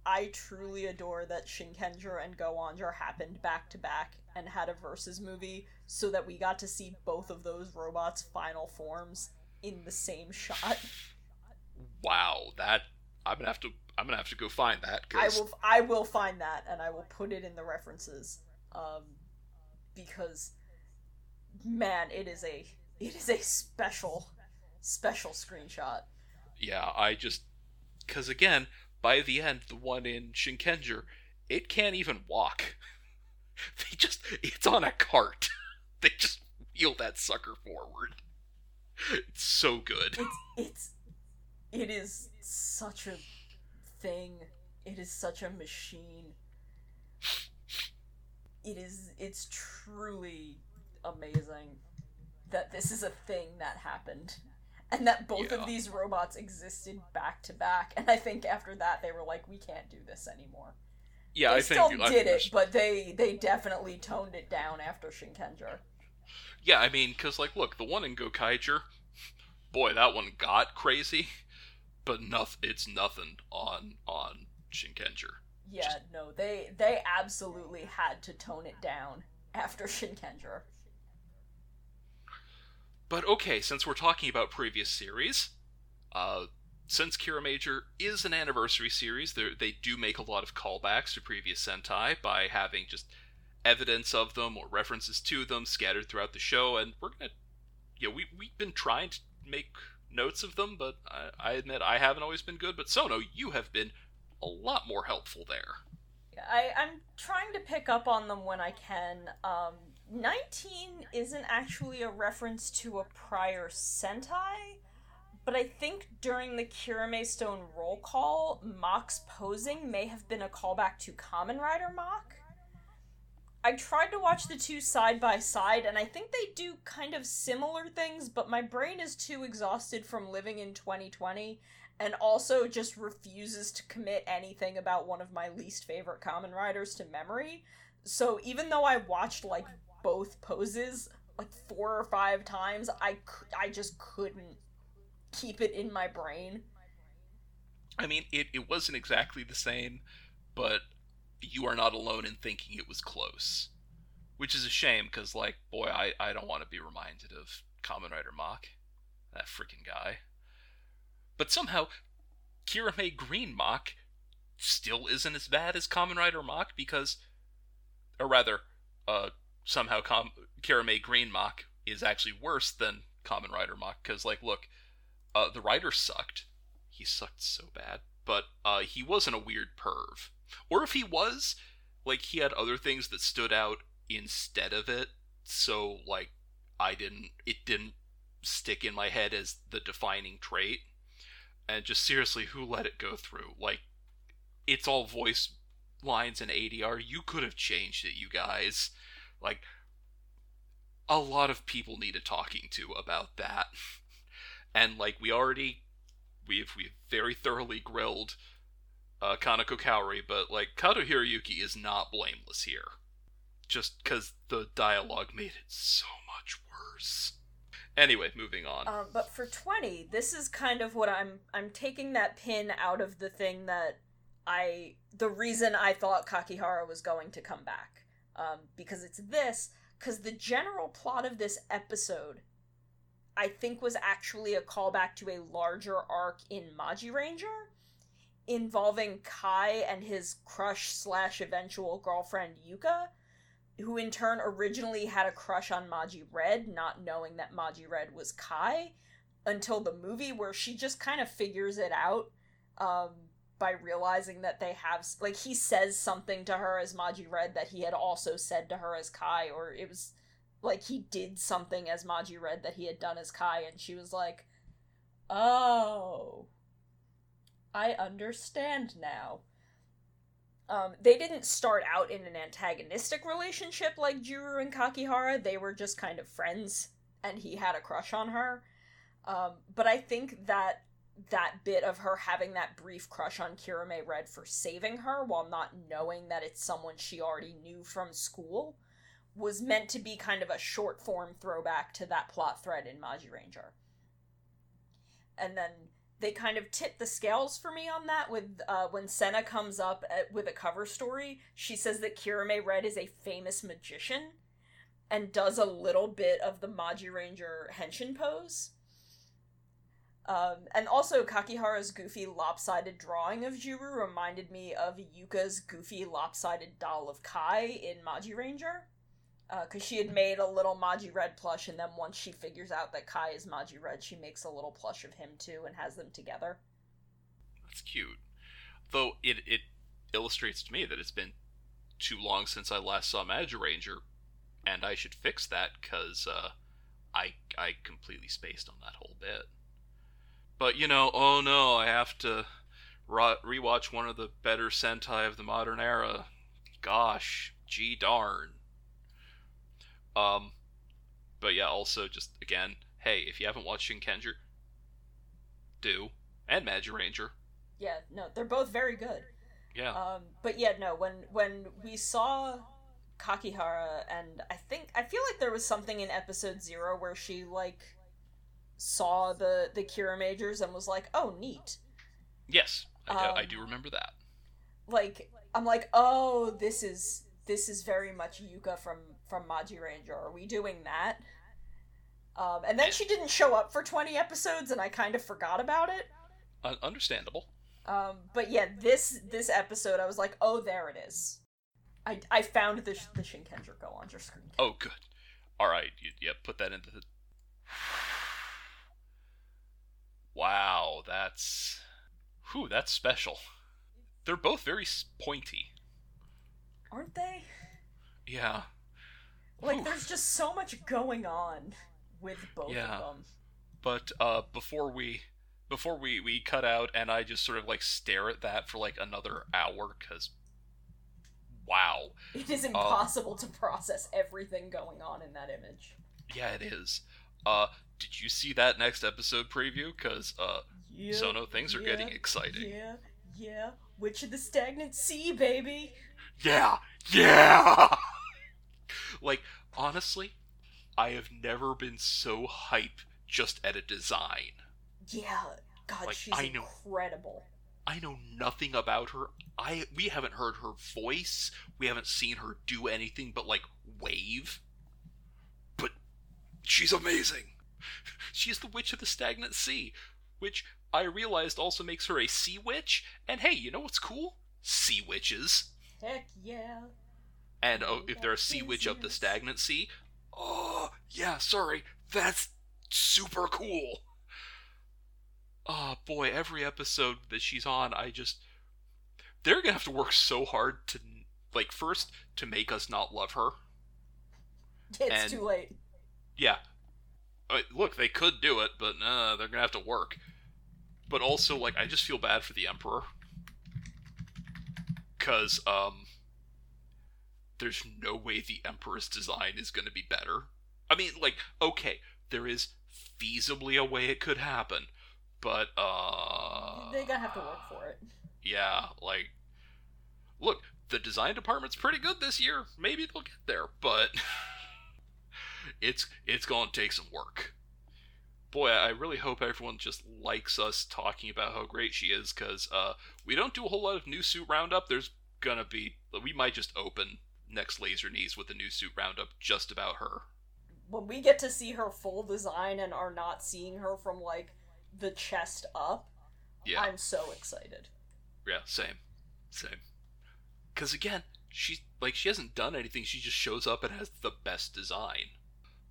I truly adore that Shinkenger and Go-onger happened back to back and had a versus movie, so that we got to see both of those robots' final forms in the same shot. Wow, that I'm gonna have to I'm gonna have to go find that I will I will find that and I will put it in the references um because man it is a it is a special special screenshot yeah, I just because again, by the end, the one in Shinkenger, it can't even walk. they just it's on a cart. they just wheel that sucker forward. It's so good. it's it's it is such a thing it is such a machine it is it's truly amazing that this is a thing that happened and that both Yeah. of these robots existed back to back and i think after that they were like we can't do this anymore Yeah, they I still think I did it but they they definitely toned it down after shinkenger Yeah, I mean, because like, look, the one in Gokaiger, boy, that one got crazy, but noth- it's nothing on on Shinkenger. yeah Just- no they they absolutely had to tone it down after shinkenger But okay, since we're talking about previous series, uh, since Kiramager is an anniversary series, they do make a lot of callbacks to previous Sentai by having just evidence of them or references to them scattered throughout the show, and we're gonna, you know, we we've been trying to make notes of them, but I, I admit I haven't always been good. But Sono, you have been a lot more helpful there. I, I'm trying to pick up on them when I can. Um, 19 isn't actually a reference to a prior Sentai, but I think during the Kiramei Stone roll call, Mach's posing may have been a callback to Kamen Rider Mach. I tried to watch the two side by side, and I think they do kind of similar things, but my brain is too exhausted from living in 2020 and also just refuses to commit anything about one of my least favorite Kamen Riders to memory. So even though I watched like both poses like four or five times, I I just couldn't keep it in my brain. I mean, it, it wasn't exactly the same, but you are not alone in thinking it was close. Which is a shame, because, like, boy, I, I don't want to be reminded of Kamen Rider Mach. That freaking guy. But somehow, Kiramei Green Mach still isn't as bad as Kamen Rider Mach, because. Or rather, uh, somehow Com- Kiramei Green Mach is actually worse than Kamen Rider Mach, because, like, look, uh, the writer sucked he sucked so bad. But uh, he wasn't a weird perv. Or if he was, like he had other things that stood out instead of it. So like I didn't it didn't stick in my head as the defining trait. And just seriously, who let it go through? Like it's all voice lines and ADR. You could have changed it, you guys. Like a lot of people needed talking to about that. And like we already we've we've very thoroughly grilled uh, Kaneko Kaori, but like Kato Hiroyuki is not blameless here, just because the dialogue made it so much worse. Anyway, moving on. Um, but for 20, this is kind of what I'm I'm taking that pin out of the thing that I the reason I thought Kakihara was going to come back. Um, because it's this cuz the general plot of this episode I think was actually a callback to a larger arc in Magiranger involving Kai and his crush slash eventual girlfriend Yuka who in turn originally had a crush on Magi Red, not knowing that Magi Red was Kai, until the movie where she just kind of figures it out um, by realizing that they have like he says something to her as Magi Red that he had also said to her as Kai, or it was like he did something as Magi Red that he had done as Kai, and she was like, "Oh, I understand now." Um, they didn't start out in an antagonistic relationship like Juru and Kakihara. They were just kind of friends, and he had a crush on her. Um, but I think that that bit of her having that brief crush on Kiramei Red for saving her while not knowing that it's someone she already knew from school was meant to be kind of a short form throwback to that plot thread in Magiranger. And then they kind of tip the scales for me on that with uh, when Senna comes up at, with a cover story. She says that Kiramei Red is a famous magician and does a little bit of the Magiranger henshin pose. Um, and also, Kakihara's goofy lopsided drawing of Juru reminded me of Yuka's goofy lopsided doll of Kai in Magiranger because uh, she had made a little Magi Red plush, and then once she figures out that Kai is Magi Red, she makes a little plush of him too and has them together. That's cute. Though it it illustrates to me that it's been too long since I last saw Magiranger, and I should fix that because uh, I I completely spaced on that whole bit. But you know, oh no, I have to rewatch one of the better Sentai of the modern era. Gosh, gee darn. Um, but yeah, also just again, hey, if you haven't watched Shinkenger, do and Magiranger. Yeah, no, they're both very good. Yeah. Um, but yeah, no, when when we saw Kakihara, and I think I feel like there was something in episode zero where she like saw the the Kiramagers and was like, "Oh, neat." Yes, I, um, I do remember that. Like, I'm like, oh, this is this is very much Yuka from from Magiranger. Are we doing that? Um, and then she didn't show up for 20 episodes, and I kind of forgot about it. Uh, understandable. Um, but yeah, this this episode, I was like, oh, there it is. I, I found the the go on your screen. Oh, good. All right, you, yeah, put that into the. Wow, that's, whew, that's special. They're both very pointy, aren't they? Yeah. Like, Oof. there's just so much going on with both yeah. of them. But uh, before we before we we cut out, and I just sort of like stare at that for like another hour because wow, it is um, impossible to process everything going on in that image. Yeah, it is. Uh, did you see that next episode preview? Because uh, yeah, Sono things are yeah, getting exciting. Yeah, yeah. Witch of the Stagnant Sea, baby. Yeah, yeah. like, honestly, I have never been so hype just at a design. Yeah, God, like, she's I know, incredible. I know nothing about her. I we haven't heard her voice. We haven't seen her do anything but like wave. But she's amazing. She's the witch of the stagnant sea, which I realized also makes her a sea witch. And hey, you know what's cool? Sea witches. Heck yeah. And oh, if they're a sea witch of the stagnant sea, oh yeah, sorry, that's super cool. Oh boy, every episode that she's on, I just they're gonna have to work so hard to like first to make us not love her. It's and, too late. Yeah. Look, they could do it, but uh, they're gonna have to work. But also, like, I just feel bad for the Emperor because um, there's no way the Emperor's design is going to be better. I mean, like, okay, there is feasibly a way it could happen, but uh, they're gonna have to work for it. Yeah, like, look, the design department's pretty good this year. Maybe they'll get there, but it's it's gonna take some work. boy, I really hope everyone just likes us talking about how great she is, because uh, we don't do a whole lot of new suit roundup. There's gonna be, we might just open next Laser Knees with a new suit roundup just about her. When we get to see her full design and are not seeing her from like the chest up, Yeah, I'm so excited. yeah, same, same. Because again, she like she hasn't done anything. She just shows up and has the best design.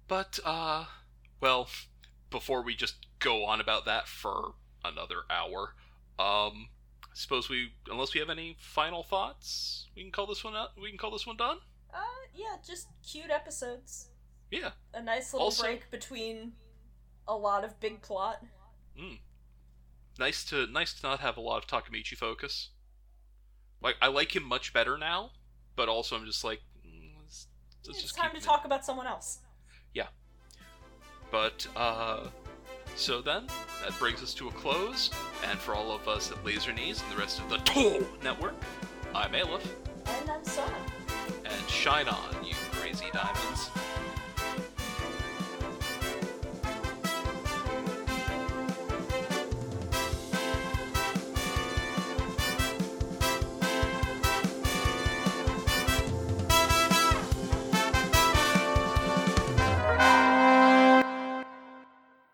But uh, well, before we just go on about that for another hour, um, I suppose we, unless we have any final thoughts, we can call this one out. We can call this one done. Uh, yeah, just cute episodes. Yeah. A nice little Also- break between a lot of big plot. Mm. Nice to nice to not have a lot of Takamichi focus. Like I like him much better now, but also I'm just like, mm, let's, let's it's just time to talk about someone else. But, uh, so then, that brings us to a close, and for all of us at Laser Knees and the rest of the Toll Network, I'm Aleph, And I'm Sono. and shine on, you crazy diamonds.